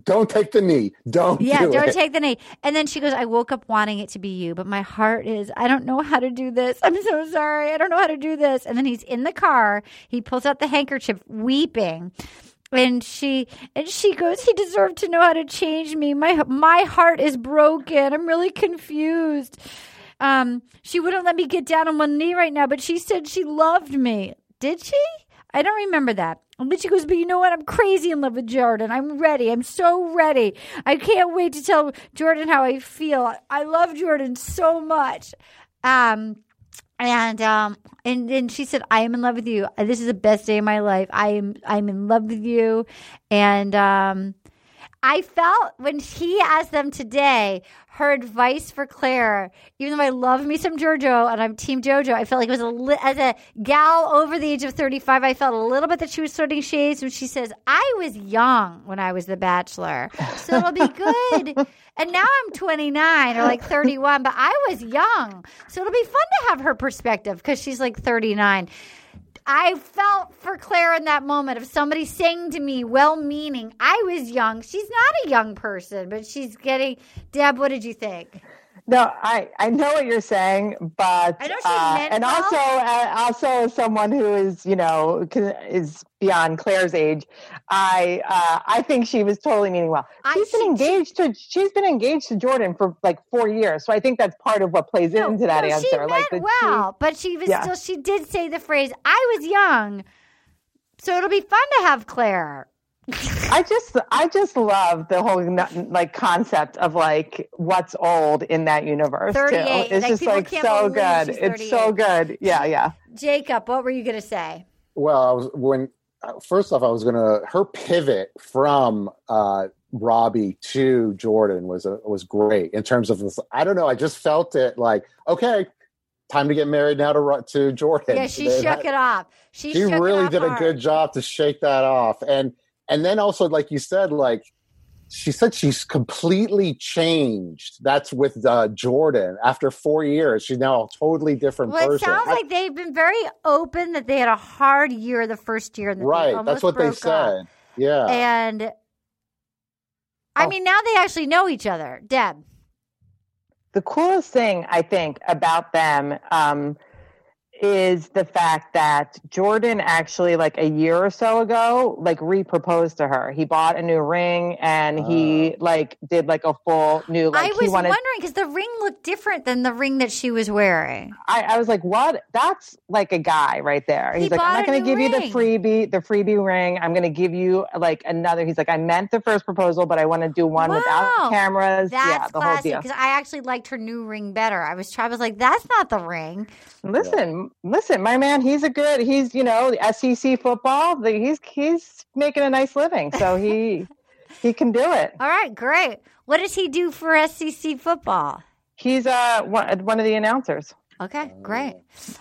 Don't take the knee. Don't. Yeah, do don't it. take the knee. And then she goes, I woke up wanting it to be you, but my heart is, I don't know how to do this. I'm so sorry. I don't know how to do this. And then he's in the car. He pulls out the handkerchief, weeping. And she and she goes, He deserved to know how to change me. My my heart is broken. I'm really confused. Um, she wouldn't let me get down on one knee right now, but she said she loved me. Did she? I don't remember that. And then she goes, But you know what? I'm crazy in love with Jordan. I'm ready. I'm so ready. I can't wait to tell Jordan how I feel. I love Jordan so much. Um, and um, and then she said, "I am in love with you. This is the best day of my life. I am I'm in love with you." And um, I felt when he asked them today her advice for Claire, even though I love me some JoJo and I'm Team JoJo, I felt like it was a li- as a gal over the age of 35. I felt a little bit that she was sorting shades when she says, "I was young when I was the Bachelor, so it'll be good." <laughs> and now I'm 29 or like 31, but I was young, so it'll be fun to have her perspective because she's like 39. I felt for Claire in that moment of somebody saying to me, well meaning, I was young. She's not a young person, but she's getting. Deb, what did you think? No, I, I know what you're saying, but I know she uh, and well. also uh, also as someone who is you know is beyond Claire's age, I uh, I think she was totally meaning well. I- She's been she- engaged to she's been engaged to Jordan for like four years, so I think that's part of what plays No, into that no, answer. She like meant she- well, but she was Yeah. still. She did say the phrase, "I was young," so it'll be fun to have Claire. I just I just love the whole like concept of like what's old in that universe too. 38, It's like, just like so good. It's so good. Yeah, yeah. Jacob, what were you going to say? Well, I was when uh, first off, I was gonna her pivot from uh, Robbie to Jordan was a, was great in terms of this. I don't know. I just felt it like okay, time to get married now to Ro- to Jordan. Yeah, she They- shook it off. She, She shook it really off did a good job to shake that off, and and then also like you said, like she said she's completely changed. That's with uh, Jordan after four years. She's now a totally different Well, it person. sounds I- like they've been very open that they had a hard year the first year. And that right. That's what they broke up. said. Yeah. And I Oh. mean, now they actually know each other. Deb. the coolest thing I think about them um, is the fact that Jordan actually, like a year or so ago, like re-proposed to her. He bought a new ring and he oh. like did like a full new. Like I he was wanted. wondering because the ring looked different than the ring that she was wearing. I, I was like, "What? That's like a guy right there." He He's like, "I'm not going to new give you the freebie, the freebie ring. I'm going to give you like another." He's like, "I meant the first proposal, but I want to do one Wow. without cameras." That's yeah, the whole classic deal. because I actually liked her new ring better. I was, I was like, that's not the ring. Listen, listen, my man, he's a good. He's you know the SEC football. the- He's he's making a nice living, so he <laughs> he can do it. All right, great. What does he do for SEC football? He's uh one, one of the announcers. Okay, great.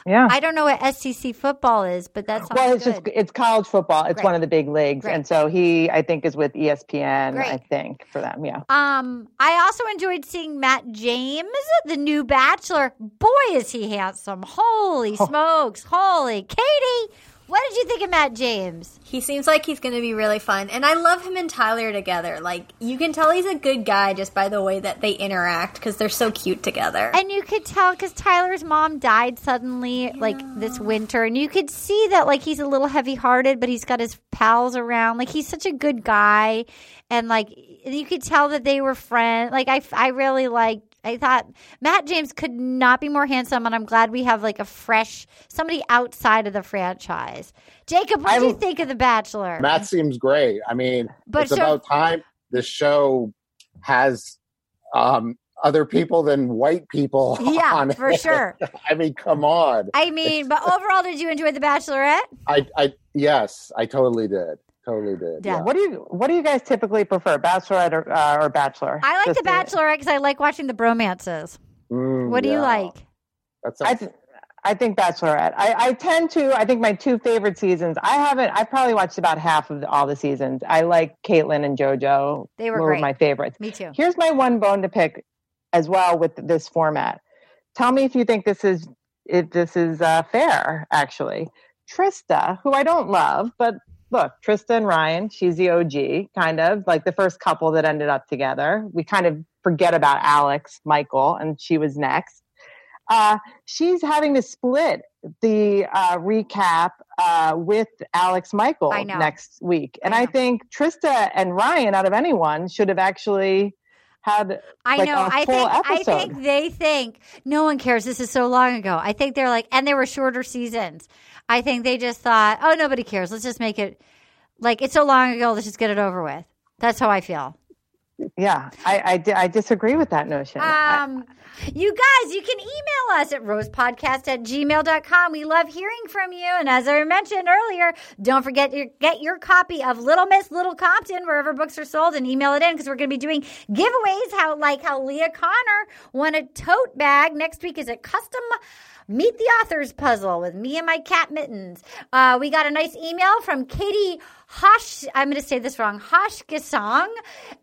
Yeah. I don't know what SEC football is, but that's well, it's good. just it's college football. It's Great. one of the big leagues, Great. and so he I think is with ESPN. I think for them, yeah. Um, I also enjoyed seeing Matt James, the new Bachelor. Boy, is he handsome! Holy smokes! Holy Katie, what did you think of Matt James? He seems like he's going to be really fun. And I love him and Tyler together. Like, you can tell he's a good guy just by the way that they interact because they're so cute together. And you could tell because Tyler's mom died suddenly, like this winter, and you could see that like he's a little heavy-hearted, but he's got his pals around. Like he's such a good guy, and like you could tell that they were friends. Like I, I really liked. I thought Matt James could not be more handsome, and I'm glad we have like a fresh somebody outside of the franchise. Jacob, what do you think of The Bachelor? Matt seems great. I mean, But it's so- about time the show has um, other people than white people. <laughs> yeah, for it. sure. <laughs> I mean, come on. I mean, but overall, did you enjoy The Bachelorette? I, I, yes, I totally did. Totally did. Yeah. Yeah. What do you What do you guys typically prefer, Bachelorette or, uh, or Bachelor? I like Just The Bachelorette because I like watching the bromances. Mm, What do you yeah. like? That I, sounds, th- I think Bachelorette. I, I tend to. I think my two favorite seasons. I haven't. I probably watched about half of the, all the seasons. I like Kaitlyn and JoJo. They were were great. my favorites. Me too. Here's my one bone to pick, as well with this format. Tell me if you think this is if this is uh, fair. Actually, Trista, who I don't love, but look, Trista and Ryan, she's the OG, kind of like the first couple that ended up together. We kind of forget about Alex, Michael, and she was next. Uh, she's having to split the uh, recap uh, with Alex Michael next week. And I I, think Trista and Ryan, out of anyone, should have actually had I like know. I think. I think they think no one cares. This is so long ago. I think they're like, and they were shorter seasons. I think they just thought, oh, nobody cares. Let's just make it like it's so long ago. Let's just get it over with. That's how I feel. Yeah, I, I, I disagree with that notion. Um, you guys, you can email us at rosepodcast at gmail.com. We love hearing from you. And as I mentioned earlier, don't forget to get your copy of Little Miss Little Compton wherever books are sold and email it in because we're going to be doing giveaways. How like how Leah Connor won a tote bag. Next week is a custom Meet the Authors puzzle with me and my cat mittens. Uh, we got a nice email from Katie Hosh. I'm going to say this wrong. Hoshkasong.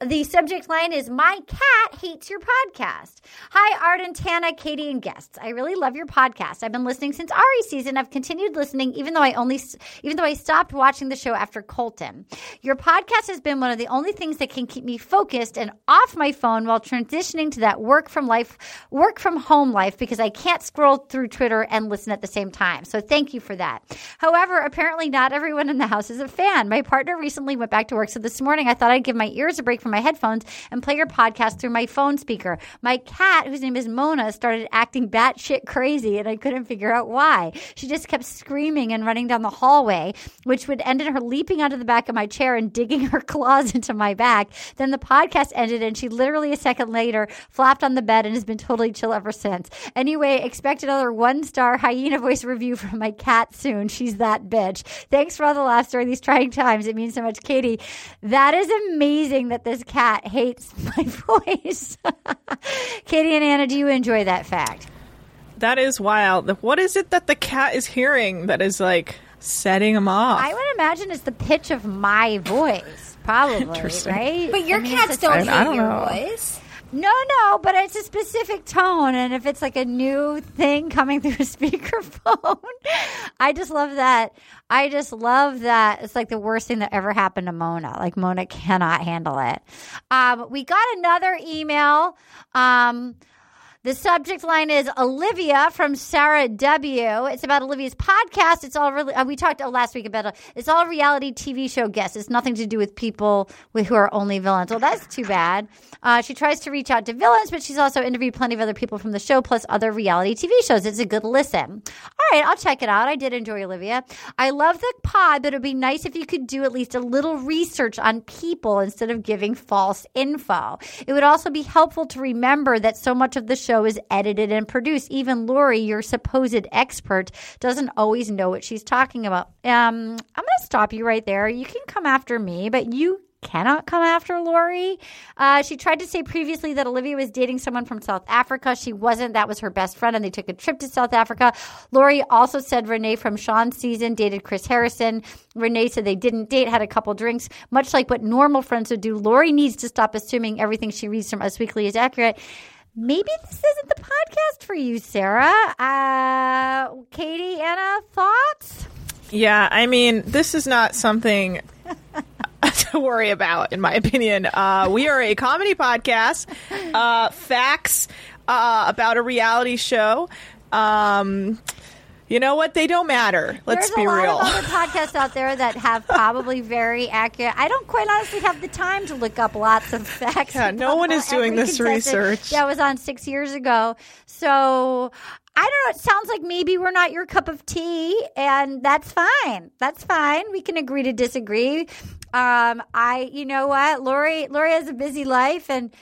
The subject line is My cat hates your podcast. Hi, Art and Tana, Katie, and guests. I really love your podcast. I've been listening since Ari season. I've continued listening even though I only, even though I stopped watching the show after Colton. Your podcast has been one of the only things that can keep me focused and off my phone while transitioning to that work from life, work from home life because I can't scroll through Twitter and listen at the same time. So thank you for that. However, apparently not everyone in the house is a fan. My partner recently went back to work, so this morning I thought I'd give my ears a break from my headphones and play your podcast through my phone speaker. My cat, whose name is Mona, started acting batshit crazy, and I couldn't figure out why. She just kept screaming and running down the hallway, which would end in her leaping onto the back of my chair and digging <laughs> her claws into my back. Then the podcast ended, and she literally a second later flopped on the bed and has been totally chill ever since. Anyway, expect another one star hyena voice review from my cat soon. She's that bitch. Thanks for all the laughs during these trying times. It means so much, Katie. That is amazing that this cat hates <laughs> my voice. <laughs> Katie and Anna, do you enjoy that fact? That is wild. What is it that the cat is hearing that is like setting him off? I would imagine it's the pitch of my voice, probably, <laughs> Interesting. right? But your I mean, cats don't I hate don't your know. voice. No, no, but it's a specific tone, and if it's like a new thing coming <laughs> through a speakerphone, I just love that. I just love that. It's like the worst thing that ever happened to Mona. Like Mona cannot handle it. Um, we got another email. Um, the subject line is Olivia from Sarah W. It's about Olivia's podcast. It's all really, uh, we talked uh, last week about it. It's all reality TV show guests. It's nothing to do with people who are only villains. Well, that's too bad. Uh, she tries to reach out to villains, but she's also interviewed plenty of other people from the show, plus other reality TV shows. It's a good listen. All right, I'll check it out. I did enjoy Olivia. I love the pod, but it would be nice if you could do at least a little research on people instead of giving false info. It would also be helpful to remember that so much of the show is edited and produced. Even Lori, your supposed expert, doesn't always know what she's talking about. Um, I'm going to stop you right there. You can come after me, but you cannot come after Lori. Uh, she tried to say previously that Olivia was dating someone from South Africa. She wasn't. That was her best friend, and they took a trip to South Africa. Lori also said Renee from Sean's season dated Chris Harrison. Renee said they didn't date, had a couple drinks, much like what normal friends would do. Lori needs to stop assuming everything she reads from Us Weekly is accurate. Maybe this isn't the podcast for you, Sarah. Uh, Katie, Anna, thoughts? Yeah, I mean, this is not something <laughs> to worry about, in my opinion. Uh, we are a comedy podcast. Uh, facts uh, about a reality show. Um, you know what? They don't matter. Let's There's be a lot real. of other podcasts out there that have probably very accurate. I don't quite honestly have the time to look up lots of facts. Yeah, no one is doing this research. That was on six years ago. So I don't know. It sounds like maybe we're not your cup of tea, and that's fine. That's fine. We can agree to disagree. Um, I, you know what, Lori, Lori has a busy life, and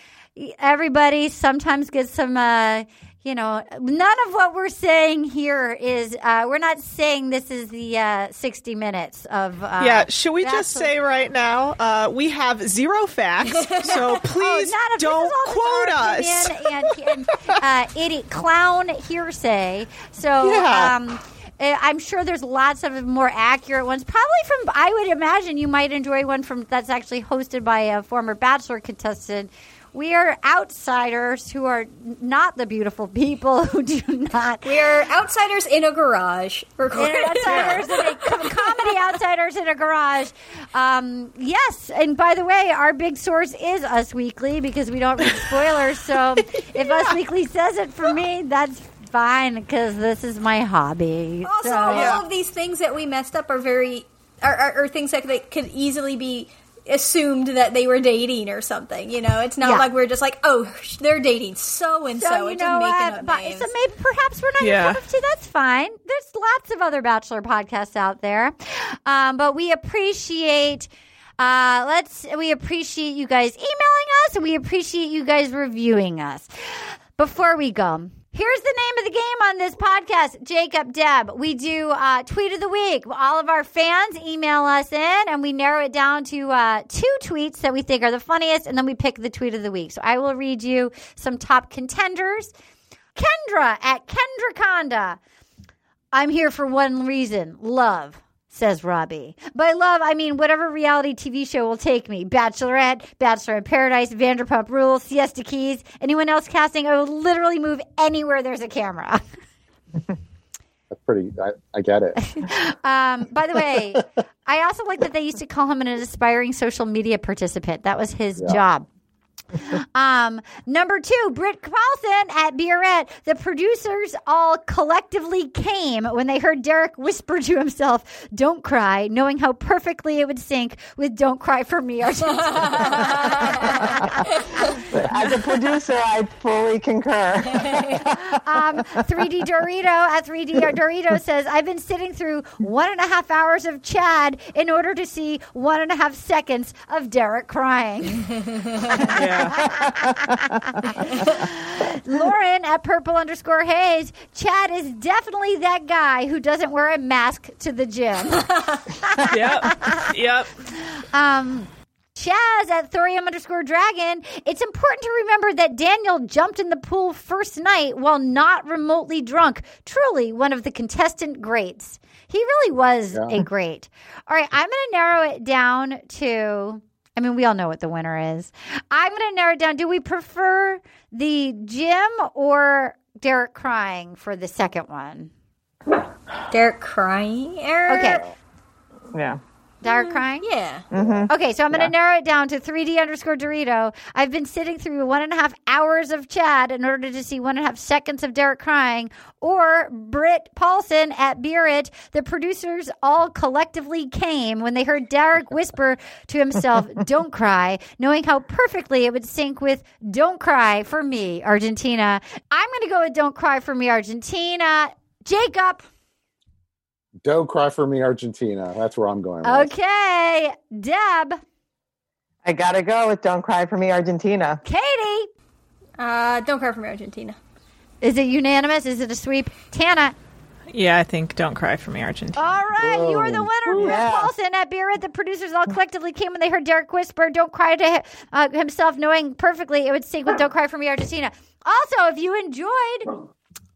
everybody sometimes gets some. Uh, you know, none of what we're saying here is. Uh, we're not saying this is the uh, sixty minutes of. Uh, yeah, should we just say right now uh, we have zero facts, <laughs> so please Oh, of- this don't quote us. And, and uh, idiot clown hearsay. So. Yeah. Um, eh, I'm sure there's lots of more accurate ones. Probably from, I would imagine you might enjoy one from that's actually hosted by a former Bachelor contestant. We are outsiders who are not the beautiful people who do not. We are outsiders in a garage. recording. Outsiders in a <laughs> comedy outsiders in a garage. Um, yes, and by the way, our big source is Us Weekly because we don't read spoilers. So <laughs> if Us Weekly says it for me, that's fine because this is my hobby. Also, So- all Yeah. of these things that we messed up are very are, are, are things that they could easily be assumed that they were dating or something. You know, it's not Yeah. like we're just like, oh, they're dating so and so. So you know what? But- so maybe perhaps we're not Yeah. your cup of tea. That's fine. There's lots of other Bachelor podcasts out there, um, but we appreciate Uh, let's. We appreciate you guys emailing us, and we appreciate you guys reviewing us. Before we go, here's the name of the game on this podcast. Jacob, Deb, we do uh, tweet of the week. All of our fans email us in, and we narrow it down to uh, two tweets that we think are the funniest, and then we pick the tweet of the week. So I will read you some top contenders. Kendra at Kendra Conda. I'm here for one reason love, says Robbie. By love, I mean whatever reality TV show will take me Bachelorette, Bachelor in Paradise, Vanderpump Rules, Siesta Keys. Anyone else casting? I will literally move anywhere there's a camera. <laughs> That's pretty. I, I get it. <laughs> Um, by the way, <laughs> I also like that they used to call him an aspiring social media participant. That was his job. Um, number two, Britt Carlson at Beerette. The producers all collectively came when they heard Derek whisper to himself, "Don't cry," knowing how perfectly it would sync with "Don't cry for me." Argentina." As a producer, I fully concur. <laughs> um, 3D Dorito at 3D Dorito says, I've been sitting through one and a half hours of Chad in order to see one and a half seconds of Derek crying. <laughs> Yeah. <laughs> Lauren at purple underscore haze, Chad is definitely that guy who doesn't wear a mask to the gym. <laughs> yep. Yep. Um, Chaz at thorium underscore dragon. It's important to remember that Daniel jumped in the pool first night while not remotely drunk. Truly one of the contestant greats. He really was Yeah. a great. All right, I'm going to narrow it down to. I mean, we all know what the winner is. I'm going to narrow it down. Do we prefer the gym or Derek crying for the second one? Derek crying. Er, Okay, Yeah. Derek mm, crying? Yeah. Mm-hmm. Okay, so I'm going to narrow it down to 3D underscore Dorito. I've been sitting through one and a half hours of Chad in order to see one and a half seconds of Derek crying, or Britt Paulson at Beer It. The producers all collectively came when they heard Derek <laughs> whisper to himself, Don't cry, knowing how perfectly it would sync with Don't Cry for Me, Argentina. I'm going to go with Don't Cry for Me, Argentina. Jacob. Don't cry for me, Argentina. That's where I'm going. with. Okay. Deb. I gotta go with "Don't Cry for Me, Argentina." Katie. Uh, don't cry for me, Argentina. Is it unanimous? Is it a sweep? Tana. Yeah, I think Don't Cry for Me, Argentina. All right, you are the winner. Brett Yeah. Paulson at Beer The producers all collectively came when they heard Derek whisper, Don't cry to hi- uh, himself, knowing perfectly it would sync with Don't Cry for Me, Argentina. Also, if you enjoyed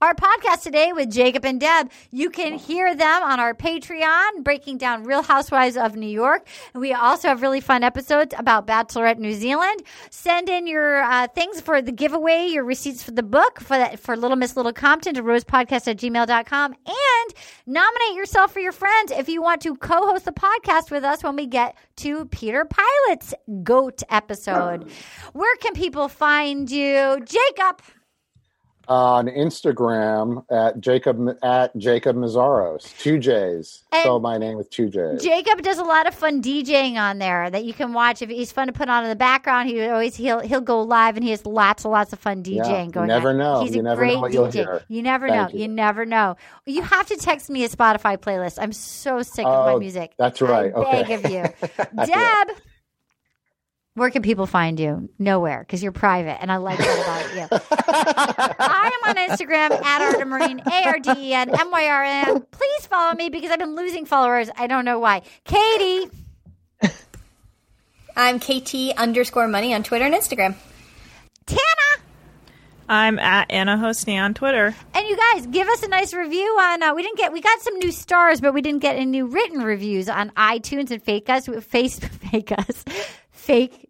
our podcast today with Jacob and Deb, you can hear them on our Patreon, breaking down Real Housewives of New York. And we also have really fun episodes about Bachelorette New Zealand. Send in your uh, things for the giveaway, your receipts for the book for that, for Little Miss Little Compton to rosepodcast at gmail.com. And nominate yourself for your friends if you want to co host the podcast with us when we get to Peter Pilot's GOAT episode. Where can people find you? Jacob. On Instagram at Jacob at Jacob Meszaros. Two J's. And- Spell my name with two J's. Jacob does a lot of fun DJing on there that you can watch. If he's fun to put on in the background, he always he'll he'll go live and he has lots and lots of fun DJing Yeah, you never on. know. He's You a never great know what you'll DJ. hear. You never Thank know. You. you. never know. You have to text me a Spotify playlist. I'm so sick of my Oh, music. that's right. I beg of you, <laughs> Deb. will. Deb. Where can people find you? Nowhere, because you're private, and I like that about you. <laughs> I am on Instagram at Arden Myrin, A R D E N M Y R N. Please follow me because I've been losing followers. I don't know why. Katie. I'm KT underscore money on Twitter and Instagram. Tana. I'm at Anna Hosni on Twitter. And you guys, give us a nice review on. Uh, we didn't get. We got some new stars, but we didn't get any new written reviews on iTunes and fake us. Face <laughs> fake us, fake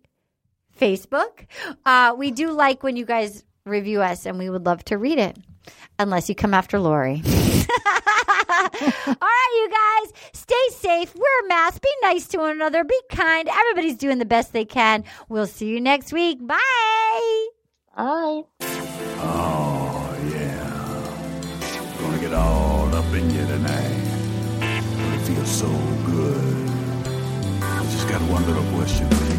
Facebook. Uh, we do like when you guys review us, and we would love to read it. Unless you come after Lori. <laughs> All right, you guys, stay safe. Wear a mask. Be nice to one another. Be kind. Everybody's doing the best they can. We'll see you next week. Bye. Bye. Oh, yeah. Gonna get all up in you tonight. It feels so good. I just got one little question for you, girl.